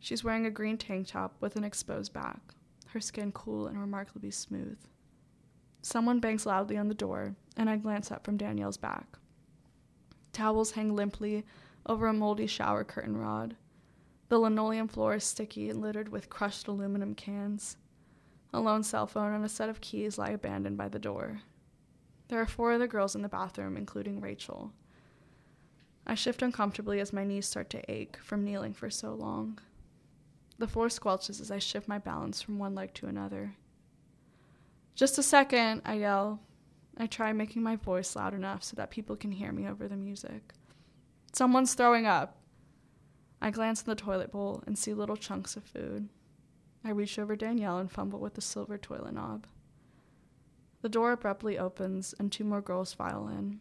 She's wearing a green tank top with an exposed back, her skin cool and remarkably smooth. Someone bangs loudly on the door, and I glance up from Danielle's back. Towels hang limply over a moldy shower curtain rod. The linoleum floor is sticky and littered with crushed aluminum cans. A lone cell phone and a set of keys lie abandoned by the door. There are four other girls in the bathroom, including Rachel. I shift uncomfortably as my knees start to ache from kneeling for so long. The floor squelches as I shift my balance from one leg to another. Just a second, I yell. I try making my voice loud enough so that people can hear me over the music. Someone's throwing up. I glance in the toilet bowl and see little chunks of food. I reach over Danielle and fumble with the silver toilet knob. The door abruptly opens and two more girls file in.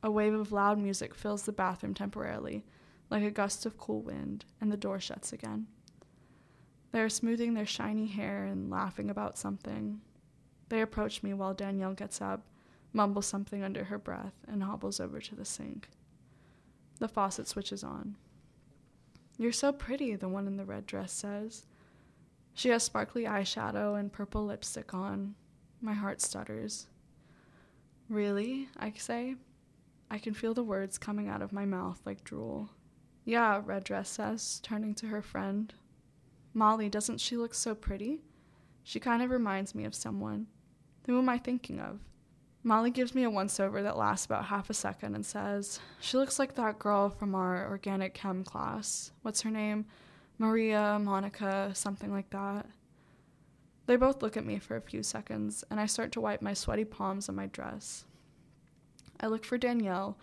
A wave of loud music fills the bathroom temporarily, like a gust of cool wind, and the door shuts again. They are smoothing their shiny hair and laughing about something. They approach me while Danielle gets up, mumbles something under her breath, and hobbles over to the sink. The faucet switches on. You're so pretty, the one in the red dress says. She has sparkly eyeshadow and purple lipstick on. My heart stutters. Really? I say. I can feel the words coming out of my mouth like drool. Yeah, Red Dress says, turning to her friend. Molly, doesn't she look so pretty? She kind of reminds me of someone. Who am I thinking of? Molly gives me a once over that lasts about half a second and says, She looks like that girl from our organic chem class. What's her name? Maria, Monica, something like that. They both look at me for a few seconds, and I start to wipe my sweaty palms on my dress. I look for Danielle,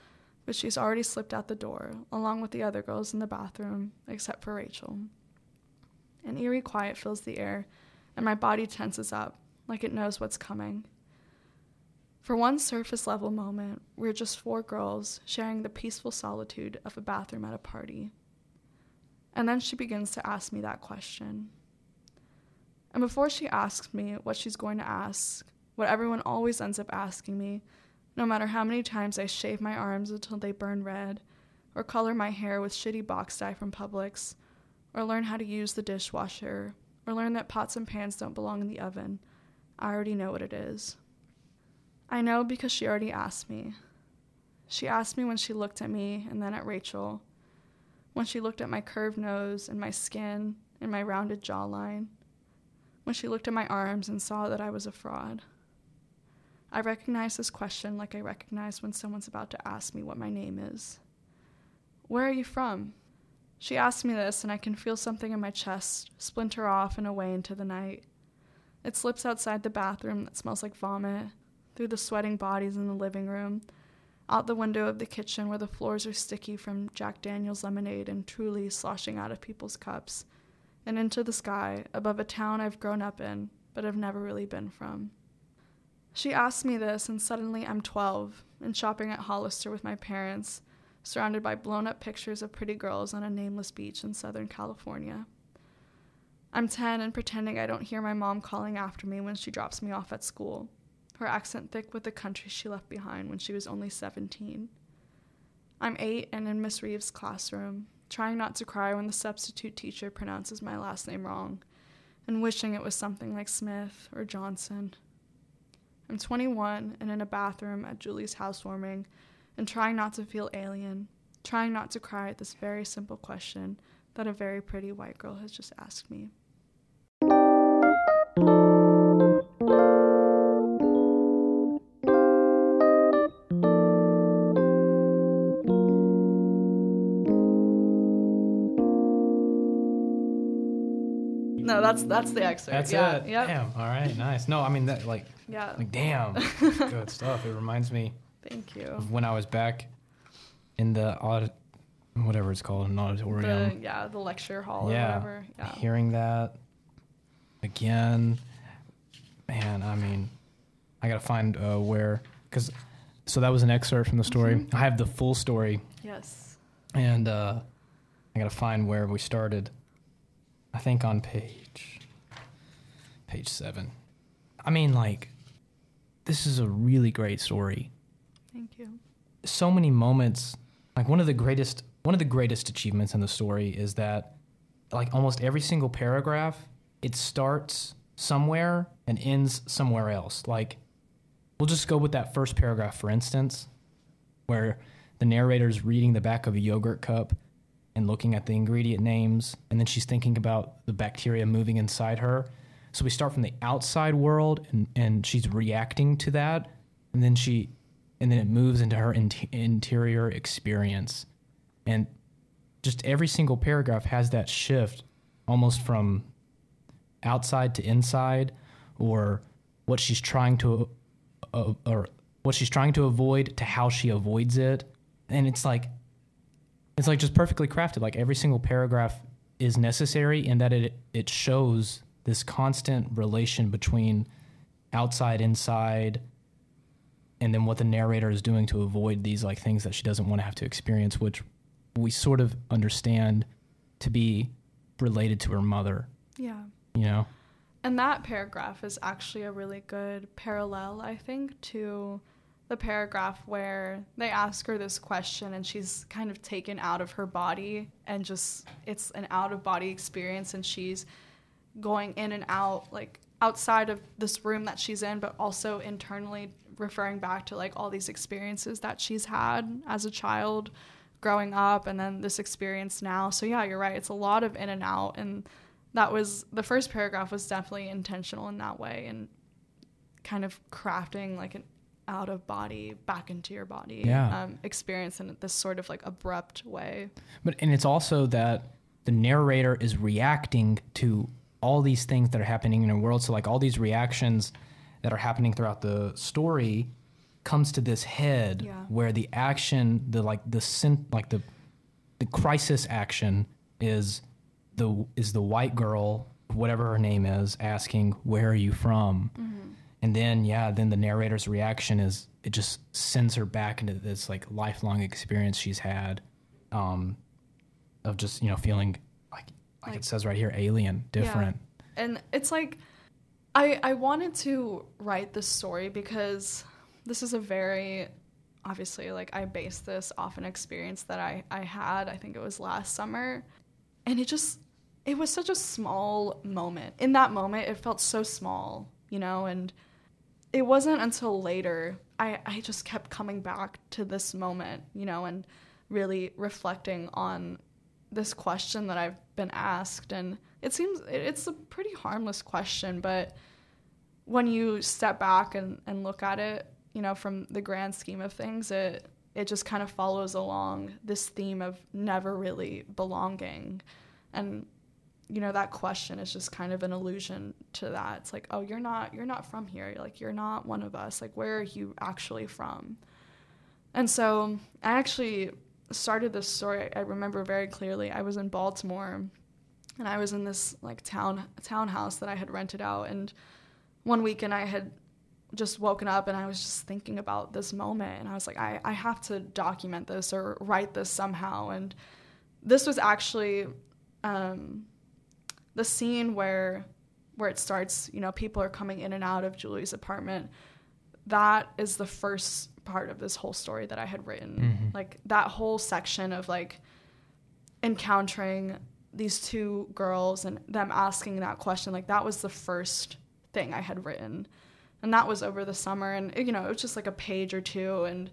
but she's already slipped out the door, along with the other girls in the bathroom, except for Rachel. An eerie quiet fills the air, and my body tenses up, like it knows what's coming. For one surface level moment, we're just four girls sharing the peaceful solitude of a bathroom at a party. And then she begins to ask me that question. And before she asks me what she's going to ask, what everyone always ends up asking me, no matter how many times I shave my arms until they burn red, or color my hair with shitty box dye from Publix, or learn how to use the dishwasher, or learn that pots and pans don't belong in the oven, I already know what it is. I know because she already asked me. She asked me when she looked at me and then at Rachel, when she looked at my curved nose and my skin and my rounded jawline, when she looked at my arms and saw that I was a fraud. I recognize this question like I recognize when someone's about to ask me what my name is. Where are you from? She asks me this, and I can feel something in my chest splinter off and away into the night. It slips outside the bathroom that smells like vomit, through the sweating bodies in the living room, out the window of the kitchen where the floors are sticky from Jack Daniels lemonade and truly sloshing out of people's cups, and into the sky above a town I've grown up in but have never really been from. She asks me this, and suddenly I'm 12 and shopping at Hollister with my parents, surrounded by blown up pictures of pretty girls on a nameless beach in Southern California. I'm 10 and pretending I don't hear my mom calling after me when she drops me off at school, her accent thick with the country she left behind when she was only 17. I'm 8 and in Miss Reeves' classroom, trying not to cry when the substitute teacher pronounces my last name wrong, and wishing it was something like Smith or Johnson. I'm 21 and in a bathroom at Julie's housewarming and trying not to feel alien, trying not to cry at this very simple question that a very pretty white girl has just asked me. No, that's that's the excerpt. That's yeah, it. Yep. Damn. All right. Nice. No, I mean that like Yeah. like damn. good stuff. It reminds me Thank you. when I was back in the audit, whatever it's called, an The, auditorium. yeah, the lecture hall yeah. or whatever. Yeah. Hearing that again, man. I mean, I gotta find uh, where because so that was an excerpt from the story. Mhm. I have the full story, Yes. and uh, I gotta find where we started. I think on page page seven. I mean, like, this is a really great story. So many moments like one of the greatest one of the greatest achievements in the story is that like almost every single paragraph it starts somewhere and ends somewhere else. Like we'll just go with that first paragraph for instance where the narrator's reading the back of a yogurt cup and looking at the ingredient names and then she's thinking about the bacteria moving inside her. So we start from the outside world and, and she's reacting to that and then she and then it moves into her in- interior experience and just every single paragraph has that shift almost from outside to inside or what she's trying to uh, or what she's trying to avoid to how she avoids it. And it's like it's like just perfectly crafted. Like every single paragraph is necessary in that it it shows this constant relation between outside, inside, and then what the narrator is doing to avoid these like things that she doesn't want to have to experience, which we sort of understand to be related to her mother. Yeah. You know? And that paragraph is actually a really good parallel, I think, to the paragraph where they ask her this question and she's kind of taken out of her body and just it's an out of body experience and she's going in and out like outside of this room that she's in but also internally referring back to like all these experiences that she's had as a child growing up and then this experience now so yeah you're right it's a lot of in and out and that was the first paragraph was definitely intentional in that way and kind of crafting like an out of body back into your body Yeah. um, experience in this sort of like abrupt way But and it's also that the narrator is reacting to all these things that are happening in the world. So like all these reactions that are happening throughout the story comes to this head Yeah. where the action, the like the sin, like the the crisis action is the is the white girl, whatever her name is, asking where are you from, and then yeah, then the narrator's reaction is it just sends her back into this like lifelong experience she's had, um, of just you know feeling like like, Like- it says right here, alien, different. and it's like I I wanted to write this story because this is a very obviously like I based this off an experience that I I had I think it was last summer. And it just it was such a small moment. In that moment it felt so small you know and it wasn't until later I I just kept coming back to this moment you know and really reflecting on this question that I've been asked and it seems it's a pretty harmless question but when you step back and, and look at it you know from the grand scheme of things it it just kind of follows along this theme of never really belonging. And you know that question is just kind of an allusion to that. It's like oh you're not you're not from here. Like you're not one of us. Like where are you actually from? And so i actually started this story i remember very clearly. I was in baltimore and i was in this like town townhouse that i had rented out and one weekend i had just woken up and i was just thinking about this moment and i was like i, I have to document this or write this somehow and this was actually um, the scene where where it starts you know people are coming in and out of julie's apartment. That is the first part of this whole story that i had written. Like that whole section of like encountering these two girls and them asking that question like that was the first thing i had written. And that was over the summer and you know it was just like a page or two and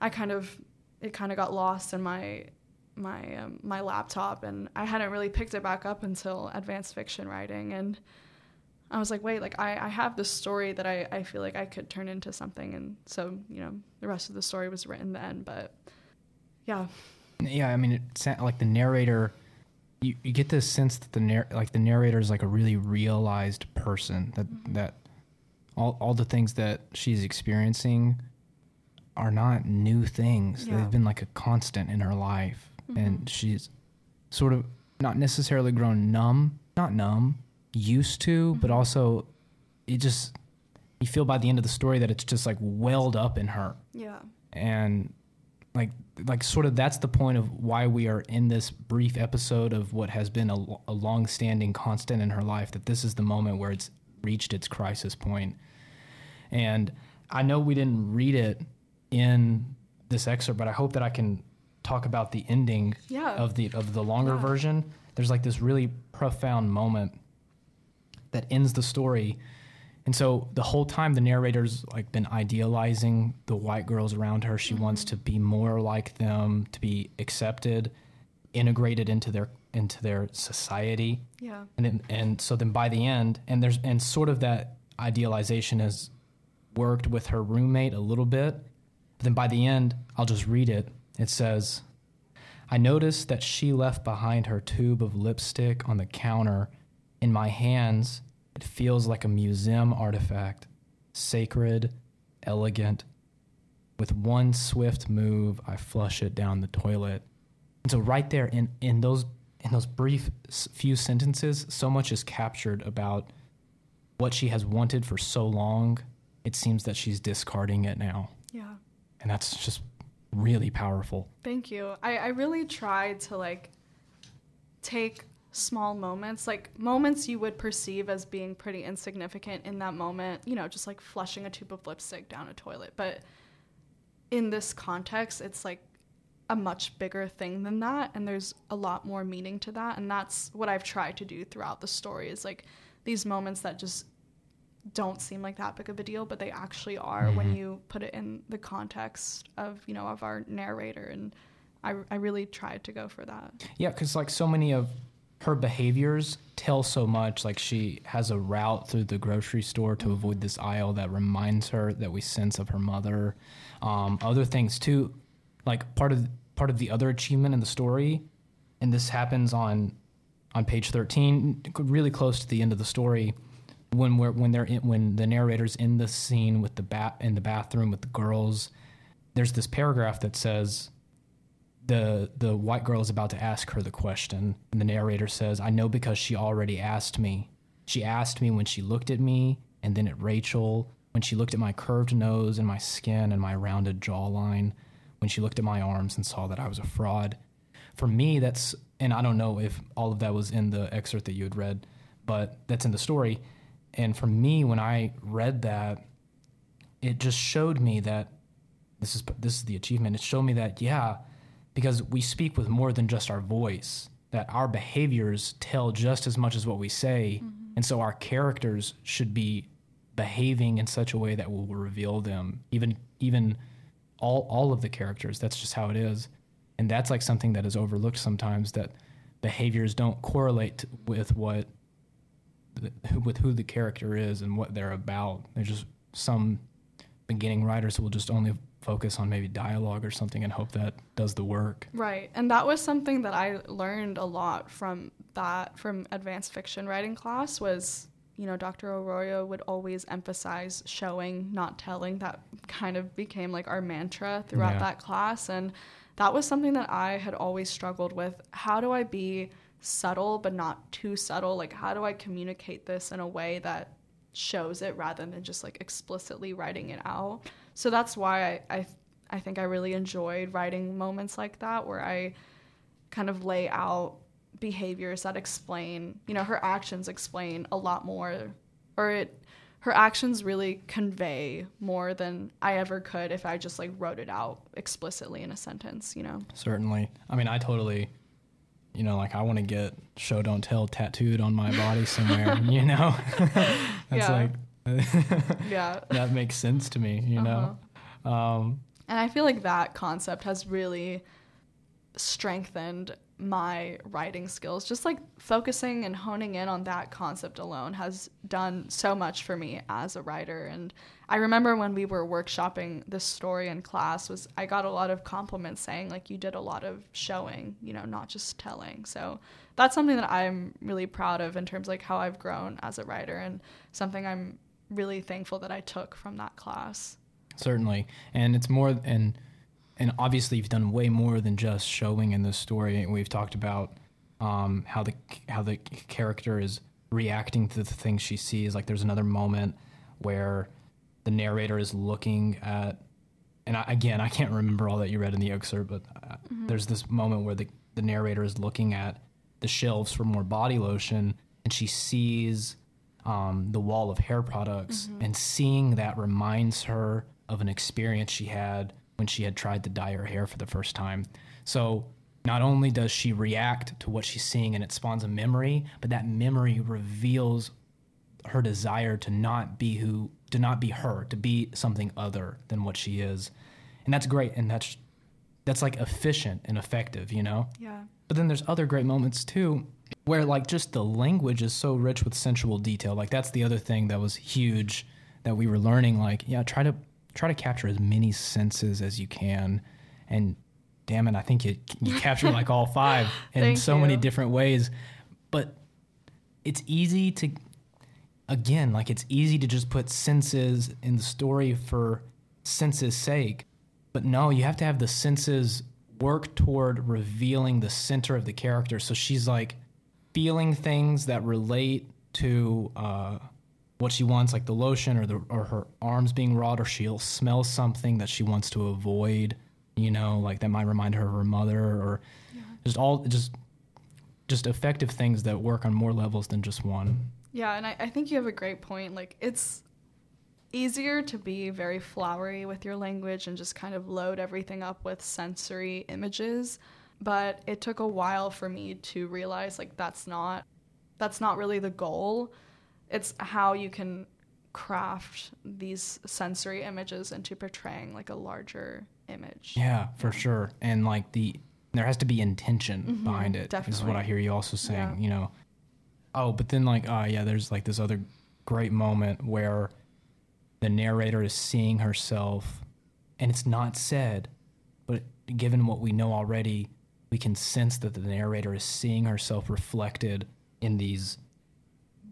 i kind of it kind of got lost in my my um, my laptop and i hadn't really picked it back up until advanced fiction writing and i was like wait like i, I have this story that I, I feel like i could turn into something and so you know the rest of the story was written then but yeah Yeah, I mean, it's like the narrator. You, you get this sense that the narr- like the narrator is like a really realized person. That mm-hmm. that all all the things that she's experiencing are not new things. Yeah. They've been like a constant in her life, and mm-hmm. she's sort of not necessarily grown numb, not numb, used to, but mm-hmm. also it just you feel by the end of the story that it's just like welled up in her yeah and like like sort of that's the point of why we are in this brief episode of what has been a, a long-standing constant in her life that this is the moment where it's reached its crisis point. point and i know we didn't read it in this excerpt but i hope that i can talk about the ending Yeah. of the of the longer Yeah. version there's like this really profound moment that ends the story and so the whole time the narrator's like been idealizing the white girls around her. She mm-hmm. wants to be more like them, to be accepted, integrated into their into their society. yeah And then, and so then by the end, and there's and sort of that idealization has worked with her roommate a little bit. But then by the end, I'll just read it. It says, I noticed that she left behind her tube of lipstick on the counter. In my hands, it feels like a museum artifact, sacred, elegant, With one swift move, I flush it down the toilet. And so right there in in those in those brief few sentences, so much is captured about what she has wanted for so long. It seems that she's discarding it now, Yeah. and that's just really powerful. Thank you. I, I really tried to like take small moments, like moments you would perceive as being pretty insignificant in that moment, you know, just like flushing a tube of lipstick down a toilet. But in this context, it's like a much bigger thing than that. And there's a lot more meaning to that. And that's what I've tried to do throughout the story is like these moments that just don't seem like that big of a deal, but they actually are when Mhm. you put it in the context of, you know, of our narrator. And I, I really tried to go for that. Yeah, because like so many of her behaviors tell so much. Like she has a route through the grocery store to avoid this aisle that reminds her that we sense of her mother. Um, other things too, like part of part of the other achievement in the story, and this happens on on page thirteen, really close to the end of the story. When we're when they're in, when the narrator's in the scene with the bat in the bathroom with the girls, there's this paragraph that says the the white girl is about to ask her the question and the narrator says i know because she already asked me. She asked me when she looked at me and then at rachel when she looked at my curved nose and my skin and my rounded jawline when she looked at my arms and saw that i was a fraud. For me that's and i don't know if all of that was in the excerpt that you had read but that's in the story. And for me when i read that it just showed me that this is this is the achievement. It showed me that yeah because we speak with more than just our voice that our behaviors tell just as much as what we say. Mm-hmm. And so our characters should be behaving in such a way that will reveal them even even all all of the characters. That's just how it is. And that's like something that is overlooked sometimes that behaviors don't correlate with what the, with who the character is and what they're about. There's just some beginning writers will just only focus on maybe dialogue or something and hope that does the work. Right. And that was something that I learned a lot from that from advanced fiction writing class was, you know, Dr. Arroyo would always emphasize showing, not telling. That kind of became like our mantra throughout Yeah. that class and that was something that I had always struggled with. How do I be subtle but not too subtle? Like how do I communicate this in a way that shows it rather than just like explicitly writing it out? So that's why I, I I think I really enjoyed writing moments like that where I kind of lay out behaviors that explain, you know, her actions explain a lot more or it her actions really convey more than I ever could if I just like wrote it out explicitly in a sentence, you know. Certainly. I mean, I totally, you know, like I want to get show don't tell tattooed on my body somewhere, you know? That's Yeah. like, Yeah. that makes sense to me, you know? Um, And I feel like that concept has really strengthened my writing skills. Just like focusing and honing in on that concept alone has done so much for me as a writer. And I remember when we were workshopping this story in class was I got a lot of compliments saying like you did a lot of showing, you know, not just telling. So that's something that I'm really proud of in terms of like how I've grown as a writer and something I'm really thankful that I took from that class. certainly. And it's more, and, and obviously you've done way more than just showing in this story. We've talked about um, how the how the character is reacting to the things she sees. Like there's another moment where the narrator is looking at, and I, again I can't remember all that you read in the excerpt, but uh, there's this moment where the the narrator is looking at the shelves for more body lotion, and she sees um, the wall of hair products, and seeing that reminds her of an experience she had when she had tried to dye her hair for the first time. So not only does she react to what she's seeing and it spawns a memory, but that memory reveals her desire to not be who to not be her, to be something other than what she is. And that's great and that's that's like efficient and effective, you know? Yeah. But then there's other great moments too where like just the language is so rich with sensual detail. Like that's the other thing that was huge that we were learning like yeah, try to try to capture as many senses as you can and damn it, I think you you capture like all five in so many different ways. But it's easy to again, like it's easy to just put senses in the story for sense's sake. but no, you have to have the senses work toward revealing the center of the character. So she's like feeling things that relate to uh, what she wants, like the lotion or the or her arms being raw, or she'll smell something that she wants to avoid. You know, like that might remind her of her mother, or just all just just effective things that work on more levels than just one. Yeah, and I, I think you have a great point. Like it's easier to be very flowery with your language and just kind of load everything up with sensory images but it took a while for me to realize like that's not that's not really the goal it's how you can craft these sensory images into portraying like a larger image Yeah, for sure. And like the there has to be intention behind it. This is what. I hear you also saying, Yeah. you know. Oh, but then like uh yeah, there's like this other great moment where the narrator is seeing herself and it's not said, but given what we know already, we can sense that the narrator is seeing herself reflected in these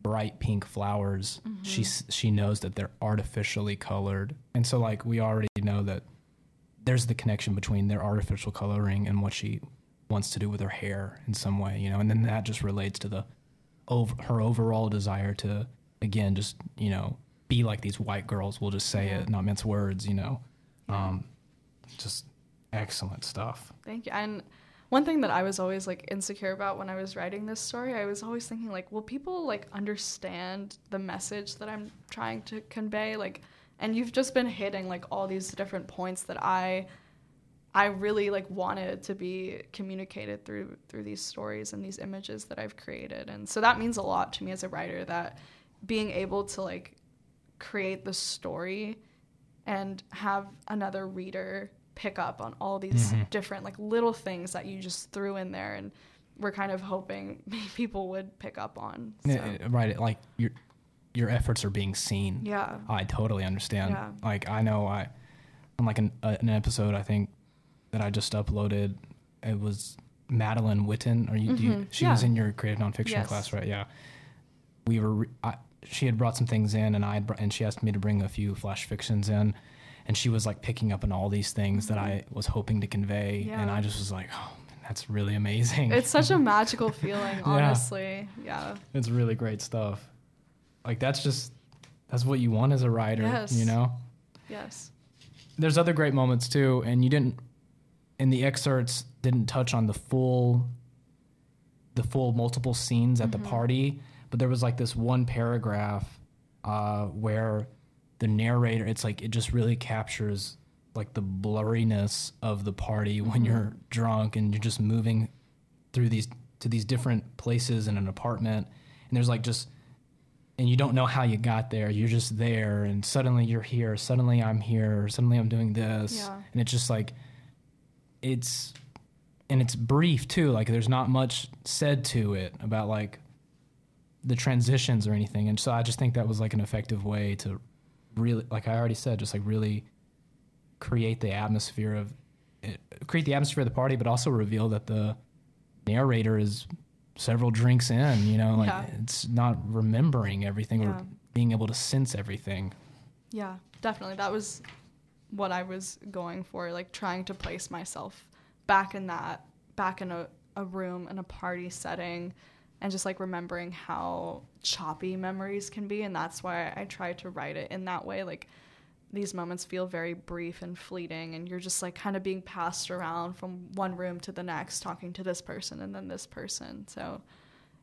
bright pink flowers. She s- she knows that they're artificially colored. And so like we already know that there's the connection between their artificial coloring and what she wants to do with her hair in some way, you know, and then that just relates to the over, her overall desire to again just you know be like these white girls. We'll just say it, not mince words, you know. Um, just excellent stuff. Thank you. And one thing that I was always like insecure about when I was writing this story, I was always thinking like, will people like understand the message that I'm trying to convey? Like, and you've just been hitting like all these different points that I, I really like wanted to be communicated through through these stories and these images that I've created, and so that means a lot to me as a writer. That being able to like create the story and have another reader pick up on all these different like little things that you just threw in there and we're kind of hoping people would pick up on so, Yeah, Right, like your your efforts are being seen. yeah I totally understand. Yeah. Like I know I on like an uh, an episode I think that I just uploaded. It was Madeline Witten. Or you? Do you she was in your creative nonfiction Yes. class, right? Yeah. We were. Re- I, she had brought some things in, and I had br- and she asked me to bring a few flash fictions in, and she was like picking up on all these things that I was hoping to convey, and Mm-hmm. I just was like, oh, man, that's really amazing. it's such a magical feeling honestly yeah it's really great stuff. Like that's just that's what you want as a writer, Yes. you know. yes there's other great moments too, and you didn't in the excerpts didn't touch on the full the full multiple scenes at the party, but there was like this one paragraph uh, where the narrator it's like it just really captures like the blurriness of the party when mm-hmm. you're drunk and you're just moving through these to these different places in an apartment and there's like just and you don't know how you got there. You're just there, and suddenly you're here. Suddenly I'm here. Suddenly I'm doing this, Yeah. and it's just like it's and it's brief too. Like there's not much said to it about like the transitions or anything. And so I just think that was like an effective way to really, like I already said, just like really create the atmosphere of eh, create the atmosphere of the party, but also reveal that the narrator is several drinks in. You know, like Yeah. it's not remembering everything Yeah. or being able to sense everything. Yeah, definitely. That was what I was going for, like trying to place myself back in that, back in a, a room, in a party setting, and just like remembering how choppy memories can be. And that's why I try to write it in that way. Like these moments feel very brief and fleeting, and you're just like kind of being passed around from one room to the next, talking to this person and then this person. So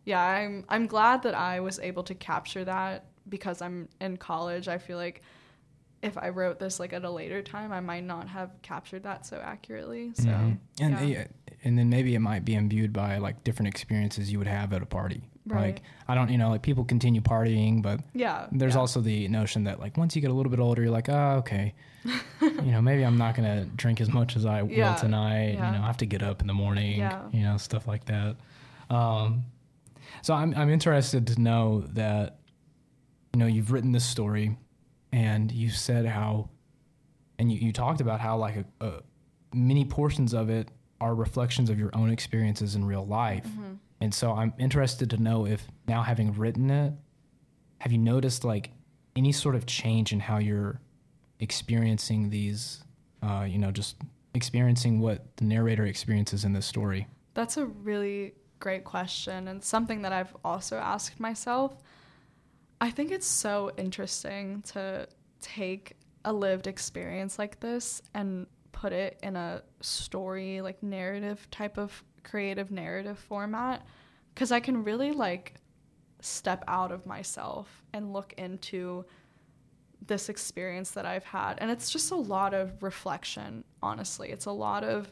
yeah, I'm I'm glad that I was able to capture that because I'm in college. I feel like if I wrote this like at a later time, I might not have captured that so accurately. So Mhm. and yeah. Yeah, and then maybe it might be imbued by like different experiences you would have at a party. Right. Like I don't, you know, like people continue partying, but yeah, there's yeah. also the notion that like once you get a little bit older, you're like, oh, okay, you know, maybe I'm not gonna drink as much as I will tonight. yeah. You know, I have to get up in the morning. Yeah. You know, stuff like that. Um, so I'm I'm interested to know that you know you've written this story, and you said how, and you, you talked about how like a, a many portions of it are reflections of your own experiences in real life. Mm-hmm. And so I'm interested to know if now having written it, have you noticed like any sort of change in how you're experiencing these uh, you know, just experiencing what the narrator experiences in this story? That's a really great question and something that I've also asked myself. I think it's so interesting to take a lived experience like this and put it in a story, like narrative type of creative narrative format because I can really like step out of myself and look into this experience that I've had. And it's just a lot of reflection, honestly. It's a lot of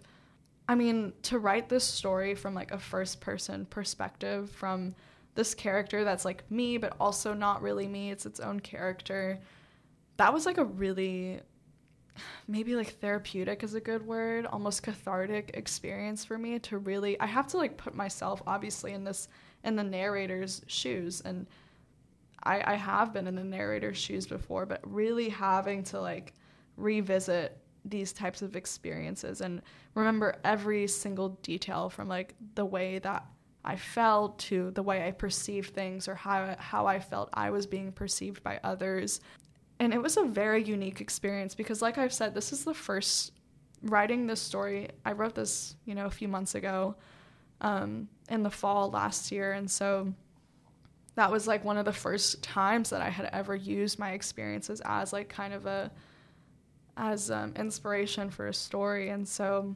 I mean, to write this story from like a first person perspective from this character that's like me but also not really me, it's its own character. That was like a really maybe like therapeutic is a good word, almost cathartic experience for me to really I have to like put myself obviously in this in the narrator's shoes and I, I have been in the narrator's shoes before, but really having to like revisit these types of experiences and remember every single detail from like the way that I felt to the way I perceived things or how how I felt I was being perceived by others. And it was a very unique experience because like I've said this is the first writing this story. I wrote this, you know, a few months ago um, in the fall last year and so that was like one of the first times that I had ever used my experiences as like kind of a as um, inspiration for a story and so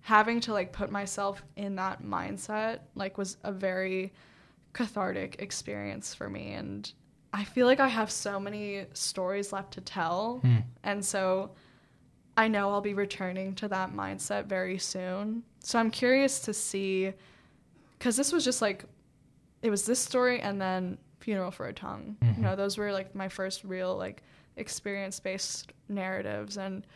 having to like put myself in that mindset like was a very cathartic experience for me and I feel like I have so many stories left to tell Hmm. and so I know I'll be returning to that mindset very soon. So I'm curious to see cuz this was just like it was this story and then funeral for a tongue. Mhm. You know, those were like my first real like experience based narratives and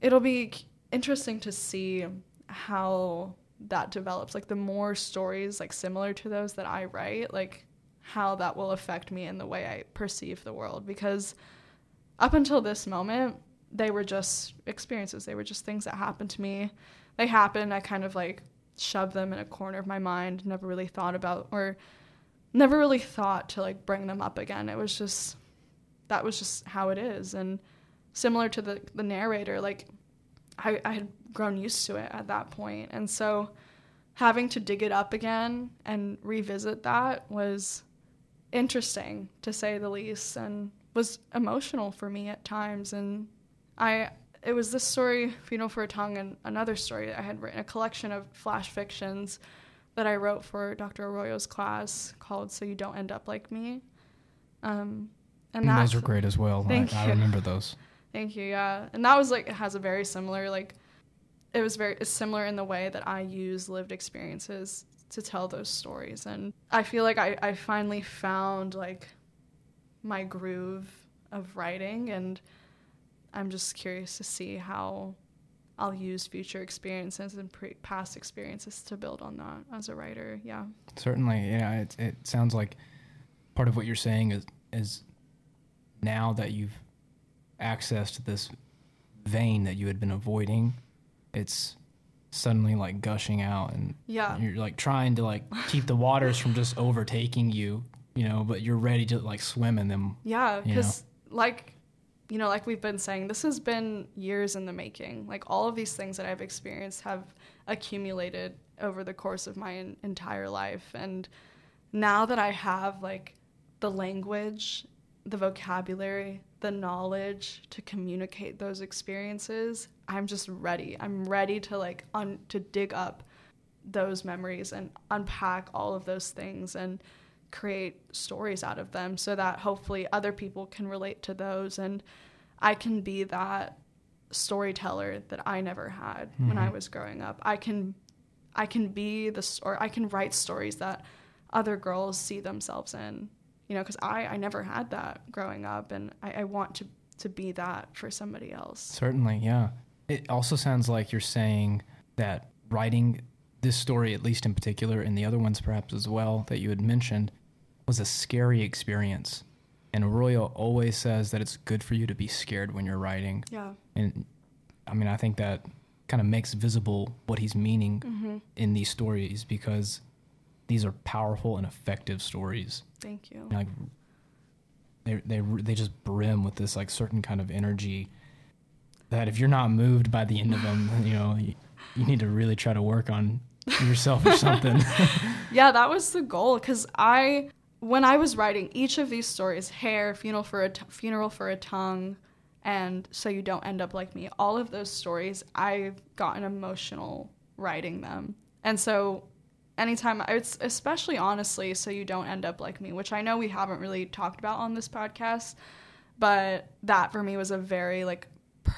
it'll be interesting to see how that develops like the more stories like similar to those that I write like how that will affect me in the way I perceive the world. Because up until this moment they were just experiences. They were just things that happened to me. They happened. I kind of like shoved them in a corner of my mind never really thought about or never really thought to like bring them up again. It was just that was just how it is. And similar to the the narrator like I, I had grown used to it at that point. And so having to dig it up again and revisit that was interesting to say the least and was emotional for me at times and i it was this story funeral for a tongue and another story i had written a collection of flash fictions that i wrote for dr arroyo's class called so you don't end up like me um, and And those are great as well. Thank I, I remember those. Thank you. Yeah, and that was like it has a very similar like it was very similar in the way that I use lived experiences to tell those stories, and I feel like I I finally found like my groove of writing, and I'm just curious to see how I'll use future experiences and pre- past experiences to build on that as a writer. Yeah. Certainly, yeah. It it sounds like part of what you're saying is is now that you've accessed this vein that you had been avoiding, it's suddenly like gushing out, and Yeah. you're like trying to like keep the waters from just overtaking you, you know. But you're ready to like swim in them. Yeah, because like you know, like we've been saying, this has been years in the making. Like all of these things that I've experienced have accumulated over the course of my en- entire life, and now that I have like the language, the vocabulary, the knowledge to communicate those experiences, I'm just ready. I'm ready to like un- to dig up those memories and unpack all of those things and create stories out of them so that hopefully other people can relate to those and I can be that storyteller that I never had when I Mhm. was growing up. I can I can be the or I can write stories that other girls see themselves in. You know, because I, I never had that growing up and I, I want to to be that for somebody else. Certainly, yeah. It also sounds like you're saying that writing this story, at least in particular, and the other ones perhaps as well that you had mentioned, was a scary experience. And Arroyo always says that it's good for you to be scared when you're writing. Yeah. And I mean, I think that kind of makes visible what he's meaning Mm-hmm. in these stories because these are powerful and effective stories. Thank you. Like they they they just brim with this like certain kind of energy that if you're not moved by the end of them, you know, you, you need to really try to work on yourself or something. yeah, that was the goal because I, when I was writing each of these stories, hair, funeral for a t- funeral for a tongue, and so you don't end up like me. All of those stories, I've gotten emotional writing them, and so anytime it's especially honestly, so you don't end up like me, which I know we haven't really talked about on this podcast, but that for me was a very like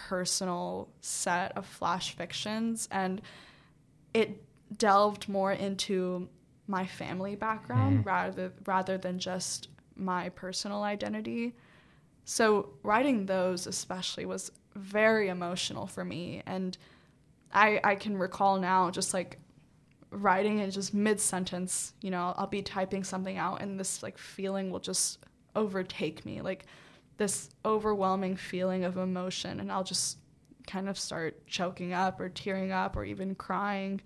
personal set of flash fictions, and it delved more into my family background mm. rather rather than just my personal identity. So writing those especially was very emotional for me and I I can recall now just like writing and just mid sentence, you know, I'll be typing something out and this like feeling will just overtake me. Like this overwhelming feeling of emotion and I'll just kind of start choking up or tearing up or even crying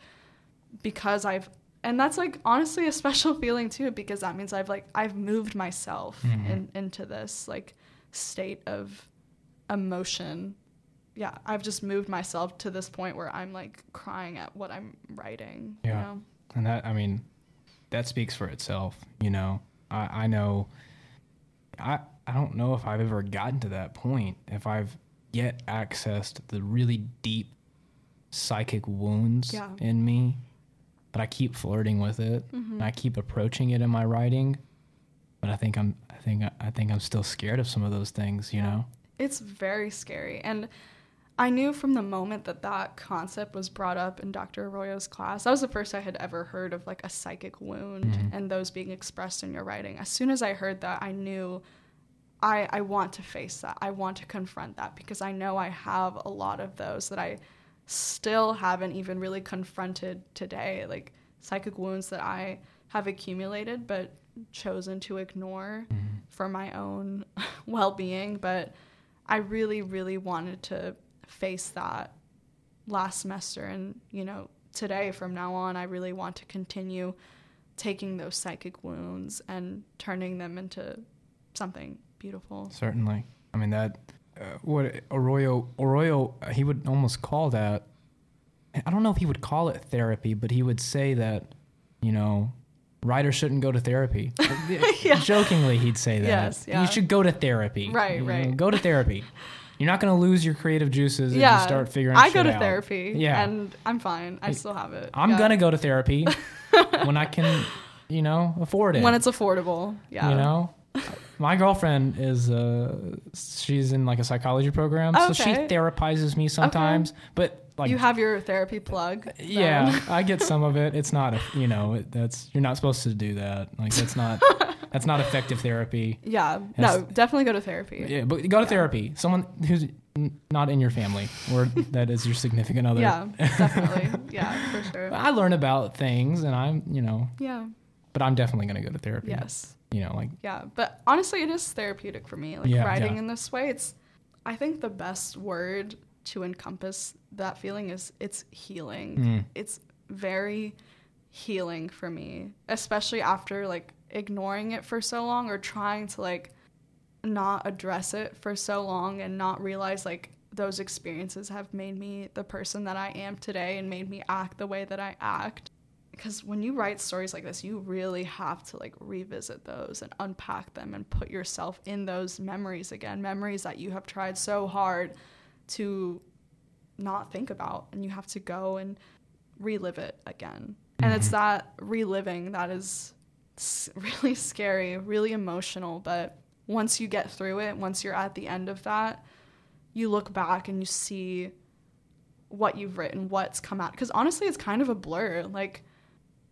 because I've and that's like honestly a special feeling too because that means I've like I've moved myself mm-hmm. in, into this like state of emotion. Yeah, I've just moved myself to this point where I'm like crying at what I'm writing. Yeah, you know? and that I mean, that speaks for itself. You know, I I know. I I don't know if I've ever gotten to that point. If I've yet accessed the really deep psychic wounds yeah. in me but I keep flirting with it mm-hmm. and I keep approaching it in my writing. But I think I'm I think I think I'm still scared of some of those things, you yeah. know. It's very scary and I knew from the moment that that concept was brought up in Dr. Arroyo's class, that was the first I had ever heard of like a psychic wound mm-hmm. and those being expressed in your writing. As soon as I heard that, I knew I, I want to face that. I want to confront that because I know I have a lot of those that I still haven't even really confronted today, like psychic wounds that I have accumulated but chosen to ignore mm-hmm. for my own well being. But I really, really wanted to face that last semester. And, you know, today from now on, I really want to continue taking those psychic wounds and turning them into something beautiful. Certainly. I mean, that uh, what Arroyo Arroyo he would almost call that. I don't know if he would call it therapy, but he would say that you know writers shouldn't go to therapy. yeah. Jokingly, he'd say that. Yes, yeah. You should go to therapy. Right, you right. Know, go to therapy. You're not going to lose your creative juices yeah. if you start figuring. Out. I go to out. therapy. Yeah, and I'm fine. I still have it. I'm yeah. gonna go to therapy when I can, you know, afford it. When it's affordable. Yeah. You know, my girlfriend is uh she's in like a psychology program, so she therapizes me sometimes. But like you have your therapy plug. Yeah, I get some of it. It's not, a, you know, it, that's you're not supposed to do that. Like that's not that's not effective therapy. Yeah, no, definitely go to therapy. Yeah, but go to therapy. Someone who's not in your family or that is your significant other. Yeah, definitely. yeah, for sure. I learn about things, and I'm, you know. Yeah. But I'm definitely going to go to therapy. Yes you know, like yeah. But honestly, it is therapeutic for me. Like yeah, writing yeah. in this way, it's I think the best word to encompass that feeling is it's healing. Mm. It's very healing for me, especially after like ignoring it for so long or trying to like not address it for so long and not realize like those experiences have made me the person that I am today and made me act the way that I act because when you write stories like this you really have to like revisit those and unpack them and put yourself in those memories again memories that you have tried so hard to not think about and you have to go and relive it again mm-hmm. and it's mm-hmm. that reliving that is really scary really emotional but once you get through it once you're at the end of that you look back and you see what you've written what's come out because honestly it's kind of a blur like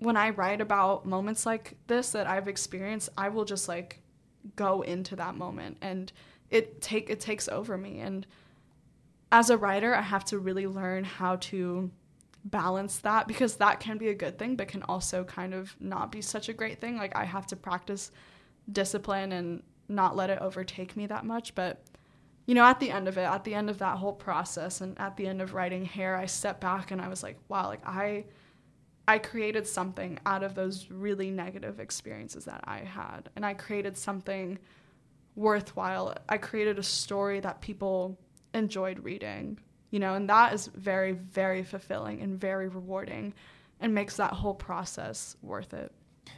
when I write about moments like this that I've experienced, I will just like go into that moment and it take it takes over me and as a writer, I have to really learn how to balance that because that can be a good thing but can also kind of not be such a great thing. Like I have to practice discipline and not let it overtake me that much, but you know, at the end of it, at the end of that whole process and at the end of writing hair, I stepped back and I was like, wow, like I I created something out of those really negative experiences that I had. And I created something worthwhile. I created a story that people enjoyed reading, you know, and that is very, very fulfilling and very rewarding and makes that whole process worth it.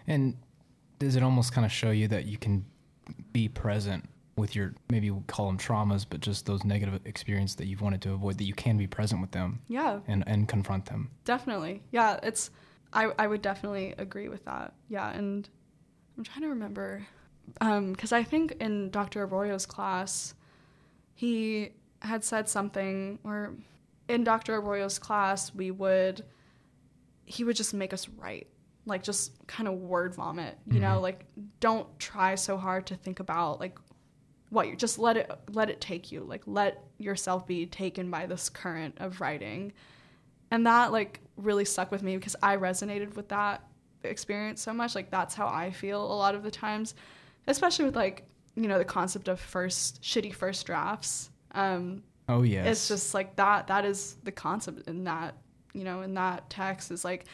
And does it almost kind of show you that you can be present with your maybe we'll call them traumas, but just those negative experiences that you've wanted to avoid, that you can be present with them Yeah, and, and confront them. definitely. Yeah, it's, I, I would definitely agree with that. Yeah, and I'm trying to remember, because I think in Dr. Arroyo's class, he had said something, or in Dr. Arroyo's class, we would, he would just make us write, like just kind of word vomit, you know, Mhm. like don't try so hard to think about like what you just let it let it take you, like let yourself be taken by this current of writing, and that like really stuck with me because I resonated with that experience so much. Like that's how I feel a lot of the times, especially with like you know the concept of first shitty first drafts. Um, Oh yes. it's just like that that is the concept in that you know in that text is like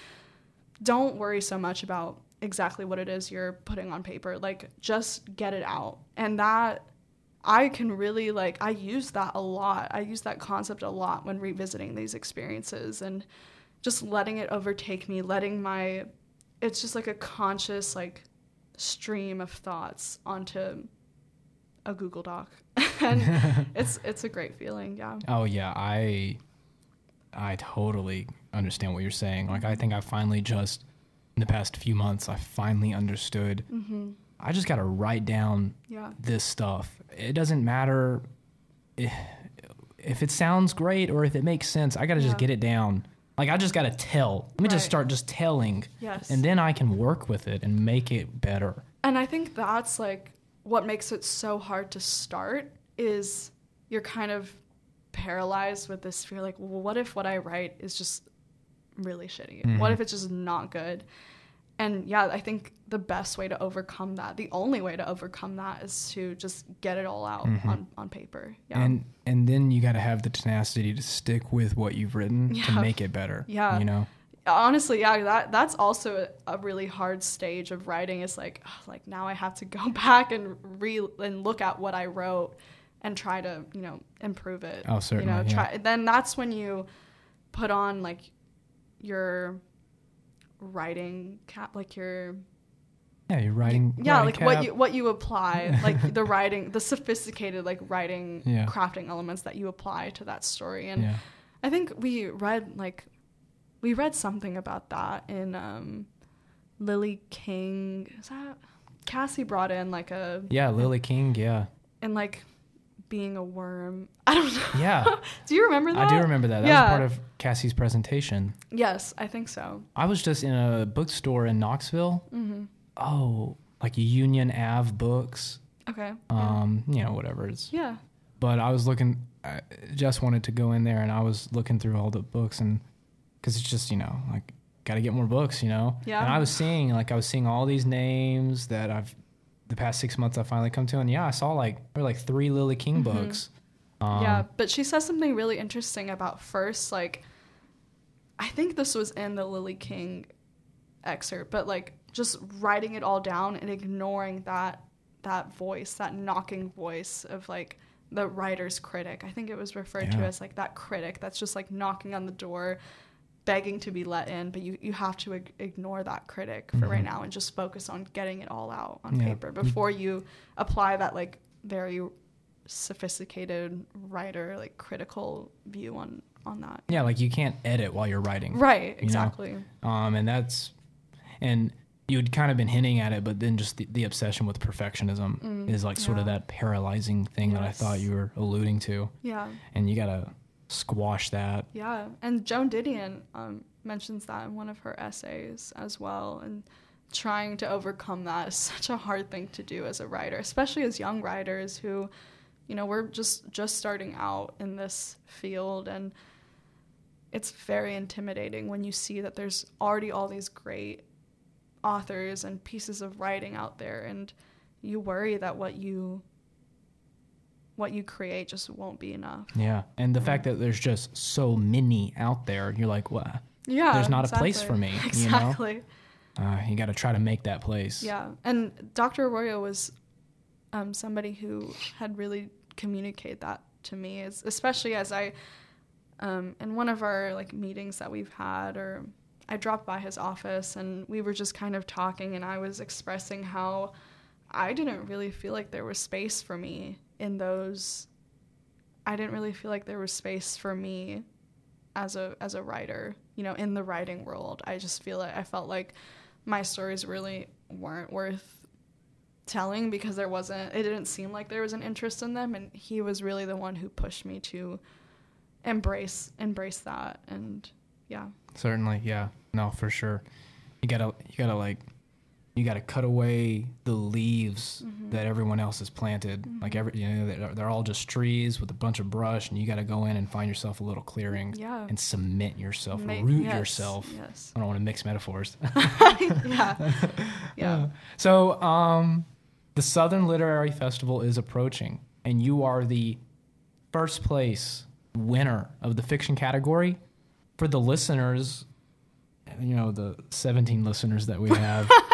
don't worry so much about exactly what it is you're putting on paper like just get it out and that i can really like i use that a lot i use that concept a lot when revisiting these experiences and just letting it overtake me letting my it's just like a conscious like stream of thoughts onto a google doc and it's it's a great feeling yeah Oh yeah, I I totally understand what you're saying. Like I think I finally just in the past few months I finally understood. mm-hmm. I just got to write down yeah this stuff. It doesn't matter if, if it sounds great or if it makes sense. I got to Yeah. just get it down. Like I just got to tell. Let me just start just telling yes and then I can work with it and make it better. and i think that's like what makes it so hard to start is you're kind of paralyzed with this fear like well, what if what i write is just really shitty what Mhm. if it's just not good and yeah i think the best way to overcome that the only way to overcome that is to just get it all out Mhm. on, on paper yeah And and then you got to have the tenacity to stick with what you've written to make it better. Yeah. You know. honestly yeah that that's also a, really hard stage of writing is like like now i have to go back and re and look at what i wrote and try to you know improve it Oh, certainly, you know yeah. try then that's when you put on like your writing cap like your Yeah, you're writing. yeah writing like what you what you apply like the writing the sophisticated like writing Yeah. crafting elements that you apply to that story and Yeah. I think we read like we read something about that in um Lily King. Is that Cassie brought in like a Yeah, Lily King. Yeah. and like being a worm. I don't know. Yeah. do you remember that? I do remember that. That Yeah. was part of Cassie's presentation. Yes, I think so. I was just in a bookstore in Knoxville. hmm Oh, like Union Ave Books. Okay. Um, you know, whatever it's. yeah. But I was looking. I just wanted to go in there, and I was looking through all the books, and because it's just you know like got to get more books, you know. Yeah. And I was seeing like I was seeing all these names that I've the past six months I finally come to, and yeah, I saw like were like three Lily King Mhm. books. Um, yeah, but she says something really interesting about first like I think this was in the Lily King excerpt, but like just writing it all down and ignoring that that voice, that knocking voice of like the writer's critic. I think it was referred to as like that critic that's just like knocking on the door begging to be let in, but you, you have to ig- ignore that critic for right Mhm. now and just focus on getting it all out on Yeah. paper before you apply that like very sophisticated writer like critical view on on that. Yeah, like you can't edit while you're writing. Right, know? exactly. Um, and that's, and you'd kind of been hinting at it, but then just the, the obsession with perfectionism Mm, is like sort of that paralyzing thing that I thought you were alluding to. Yeah. And you got to squash that. Yeah, and Joan Didion um, mentions that in one of her essays as well. And trying to overcome that is such a hard thing to do as a writer, especially as young writers who, you know, we're just just starting out in this field, and it's very intimidating when you see that there's already all these great authors and pieces of writing out there, and you worry that what you what you create just won't be enough. Yeah. And the fact that there's just so many out there, you're like, what? Yeah, There's not a place for me, you know? Exactly. Uh, you got to try to make that place. Yeah, and Dr. Arroyo was um, somebody who had really communicated that to me is especially as I um, in one of our like meetings that we've had or I dropped by his office and we were just kind of talking and I was expressing how I didn't really feel like there was space for me in those I didn't really feel like there was space for me as a as a writer, you know, in the writing world. I just feel like I felt like my stories really weren't worth telling because there wasn't it didn't seem like there was an interest in them and he was really the one who pushed me to embrace embrace that and yeah Certainly, yeah. No, for sure. You gotta you gotta like you gotta cut away the leaves Mm-hmm. that everyone else has planted. Like every you know they're, they're all just trees with a bunch of brush, and you gotta go in and find yourself a little clearing yeah and cement yourself, Ma- root yes, yourself. yes I don't want to mix metaphors. yeah yeah So, um, the Southern Literary Festival is approaching, and you are the first place winner of the fiction category. For the listeners, you know, the 17 listeners that we have,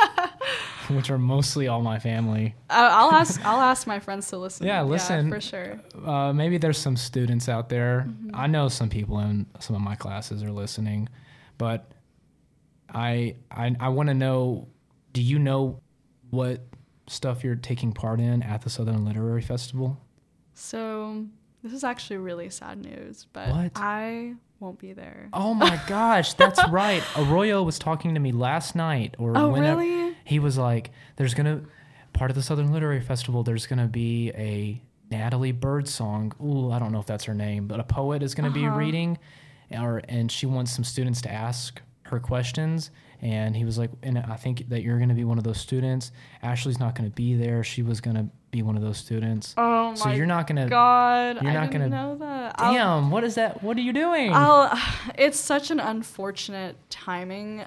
which are mostly all my family, Uh, I'll ask I'll ask my friends to listen Yeah, listen. for sure uh, maybe there's some students out there. I know some people in some of my classes are listening, but I I, I want to know. Do you know what stuff you're taking part in at the Southern Literary Festival? so this is actually really sad news but What? I won't be there Oh my gosh, that's right. Arroyo was talking to me last night, or oh whenever really he was like, "There's gonna part of the Southern Literary Festival. There's gonna be a Natalie Bird song. Ooh, I don't know if that's her name, but a poet is gonna be Uh-huh. reading, or and she wants some students to ask her questions. And he was like, and I think that you're gonna be one of those students. Ashley's not gonna be there. She was gonna be one of those students. oh my so you're not gonna. god you're I not didn't gonna- know that I'll- Damn, what is that? What are you doing? I'll, it's such an unfortunate timing.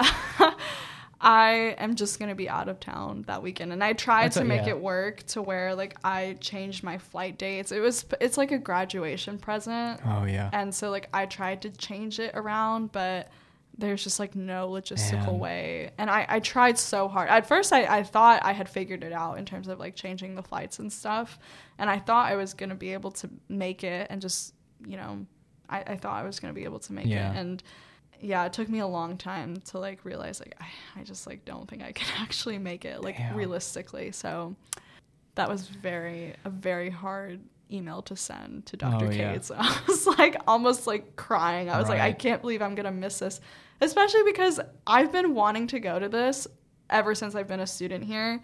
I am just gonna be out of town that weekend, and I tried That's to a- make yeah. it work to where like I changed my flight dates. It was it's like a graduation present, oh yeah. and so like I tried to change it around, but there's just like no logistical Man. way. And I I tried so hard. At first, I I thought I had figured it out in terms of like changing the flights and stuff, and I thought I was gonna be able to make it and just you know I, I thought I was gonna be able to make Yeah. it and yeah it took me a long time to like realize like I, I just like don't think I can actually make it like Damn. realistically so that was very a very hard email to send to Dr. Oh, yeah. Cates. I was like almost like crying. I was like I can't believe I'm gonna miss this, especially because I've been wanting to go to this ever since I've been a student here,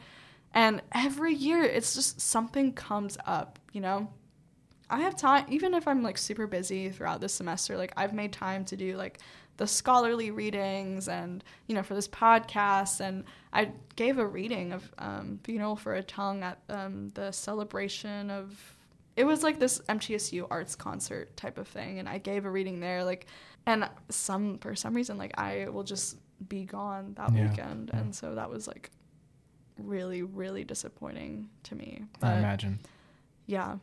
and every year it's just something comes up, you know. I have time, even if I'm like super busy throughout this semester. Like I've made time to do like the scholarly readings and you know for this podcast and i gave a reading of um, funeral for a tongue at um, the celebration of it was like this mtsu arts concert type of thing and i gave a reading there like and some for some reason like i will just be gone that Yeah, weekend yeah. and so that was like really really disappointing to me I imagine. yeah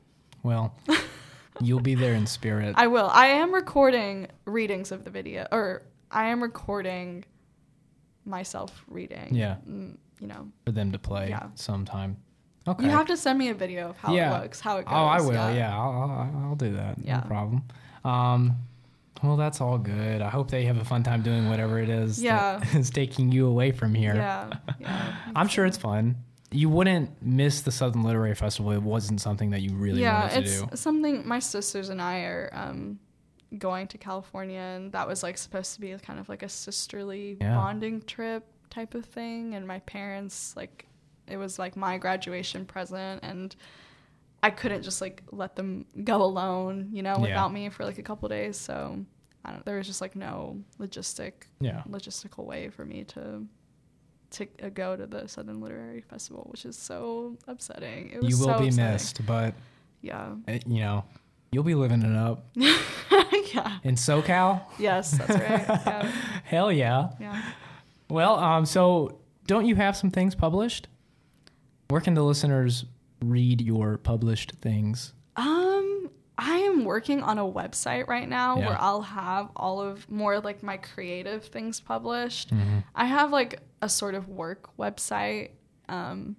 Well, you'll be there in spirit. I will. I am recording readings of the video, or I am recording myself reading. Yeah. You know, for them to play Yeah. sometime. Okay. you have to send me a video of how Yeah. it looks, how it goes. oh, I will. Yeah, I'll, I'll, I'll do that. Yeah. No problem. Um, well, that's all good. I hope they have a fun time doing whatever it is Yeah. that is taking you away from here. Yeah. Yeah. I'm sure it's fun. You wouldn't miss the Southern Literary Festival. It wasn't something that you really yeah, wanted to do. Yeah, it's something my sisters and I are um, going to California, and that was like supposed to be kind of like a sisterly Yeah. bonding trip type of thing. And my parents, like, it was like my graduation present, and I couldn't just like let them go alone, you know, Yeah. without me for like a couple days. So I don't. There was just like no logistic Yeah. logistical way for me to. To uh, go to the Southern Literary Festival, which is so upsetting. It was so upsetting. You will so be upsetting. missed, but Yeah. it, you know, you'll be living it up yeah. in SoCal. Yes, that's right. Yeah. Hell yeah. yeah. Well, um, so don't you have some things published? Where can the listeners read your published things? Um, I am working on a website right now Yeah. where I'll have all of more like my creative things published. Mm-hmm. I have like a sort of work website. Um,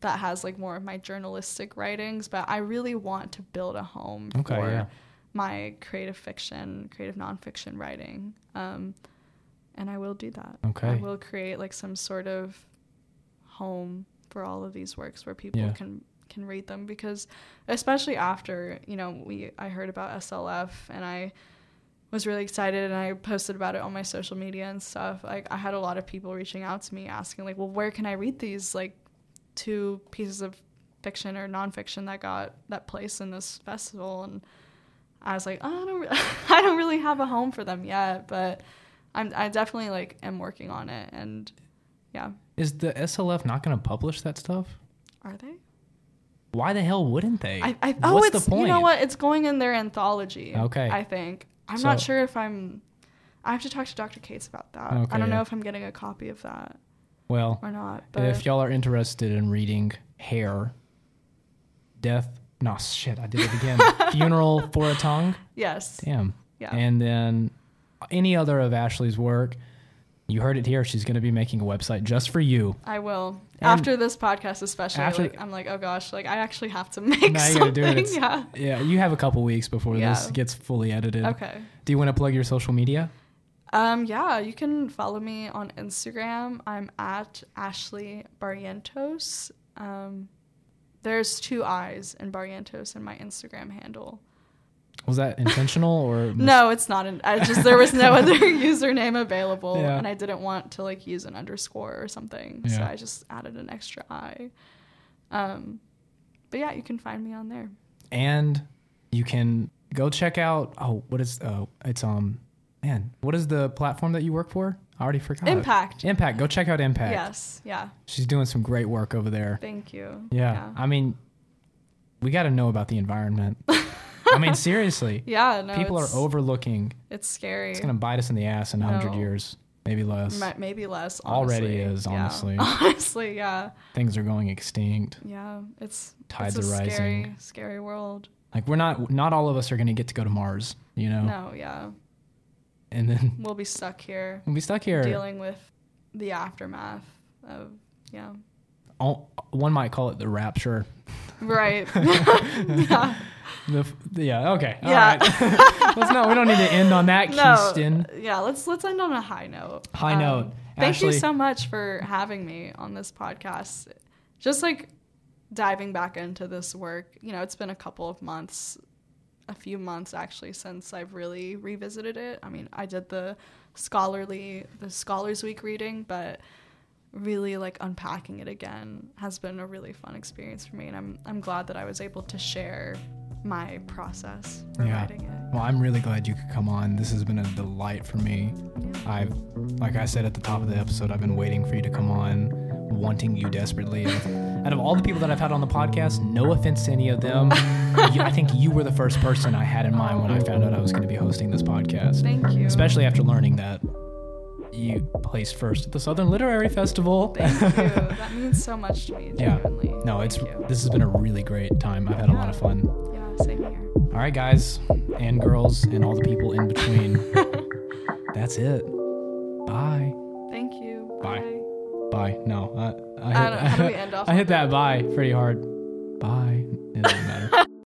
that has like more of my journalistic writings, but I really want to build a home Okay, for yeah. my creative fiction, creative nonfiction writing. Um, and I will do that. Okay. I will create like some sort of home for all of these works where people Yeah. can can read them because especially after, you know, we I heard about SLF and I was really excited and I posted about it on my social media and stuff. Like I had a lot of people reaching out to me asking like, "Well, where can I read these like two pieces of fiction or nonfiction that got that place in this festival?" And I was like, "Oh, I don't, re- I don't really have a home for them yet, but I'm, I definitely like am working on it." And yeah, Is the SLF not going to publish that stuff? are they? Why the hell wouldn't they? I, I oh, What's it's the point? you know what? It's going in their anthology. Okay. I think I'm not sure if I'm. I have to talk to Dr. Cates about that. Okay, I don't yeah. know if I'm getting a copy of that Well, or not. But if y'all are interested in reading Hair, Death, no shit, I did it again. Funeral for a Tongue. yes, Damn. yeah, And then any other of Ashley's work, you heard it here. She's going to be making a website just for you. I will. And- after this podcast, especially, After- like, I'm like, oh gosh, like I actually have to make Now something. do it. It's- yeah. Yeah, you have a couple weeks before this gets fully edited. Okay. Do you want to plug your social media? Um, yeah, you can follow me on Instagram. I'm at Ashley Barrientos. Um, there's two eyes in Barrientos in my Instagram handle. Was that intentional or No, it's not. An, I just there was no other username available, Yeah. and I didn't want to like use an underscore or something, so I just added an extra I. Um, but yeah, you can find me on there. and you can go check out oh what is oh it's um man what is the platform that you work for i already forgot Impact. impact go check out impact Yes. Yeah. she's doing some great work over there Thank you. yeah, i mean we got to know about the environment i mean seriously Yeah. No, people are overlooking It's scary. it's gonna bite us in the ass in a 100 No. years maybe less Ma- Maybe less. Already honestly. is, Yeah. honestly. honestly, yeah. things are going extinct Yeah. It's Tides it's a are rising. Scary, scary world. like we're not not all of us are gonna get to go to mars you know No. Yeah. and then We'll be stuck here we'll be stuck here dealing with the aftermath of yeah. One might call it the rapture Right. yeah. The, yeah. Okay. All Yeah. right. Let's not. We don't need to end on that, No. Keaston. Yeah. Let's let's end on a high note. High Um, note. Thank Ashley- you so much for having me on this podcast. Just like diving back into this work, you know, it's been a couple of months, a few months actually, since I've really revisited it. I mean, I did the scholarly, the Scholars Week reading, but really like unpacking it again has been a really fun experience for me, and I'm I'm glad that I was able to share my process for Yeah. writing it. Well, I'm really glad you could come on. This has been a delight for me. Yeah. I've, like I said at the top of the episode, I've been waiting for you to come on, wanting you desperately. Out of all the people that I've had on the podcast, no offense to any of them, you, I think you were the first person I had in mind when I found out I was going to be hosting this podcast. Thank you. Especially after learning that you placed first at the Southern Literary Festival. Thank you. That means so much to me. Yeah. Genuinely. No, it's you. this has been a really great time. I've had a lot of fun. Yeah, same here. All right, guys and girls and all the people in between. That's it. Bye. Thank you. Bye. Bye. No, I, I, I don't- how do we end off I hit that bye pretty hard. Bye. It doesn't matter.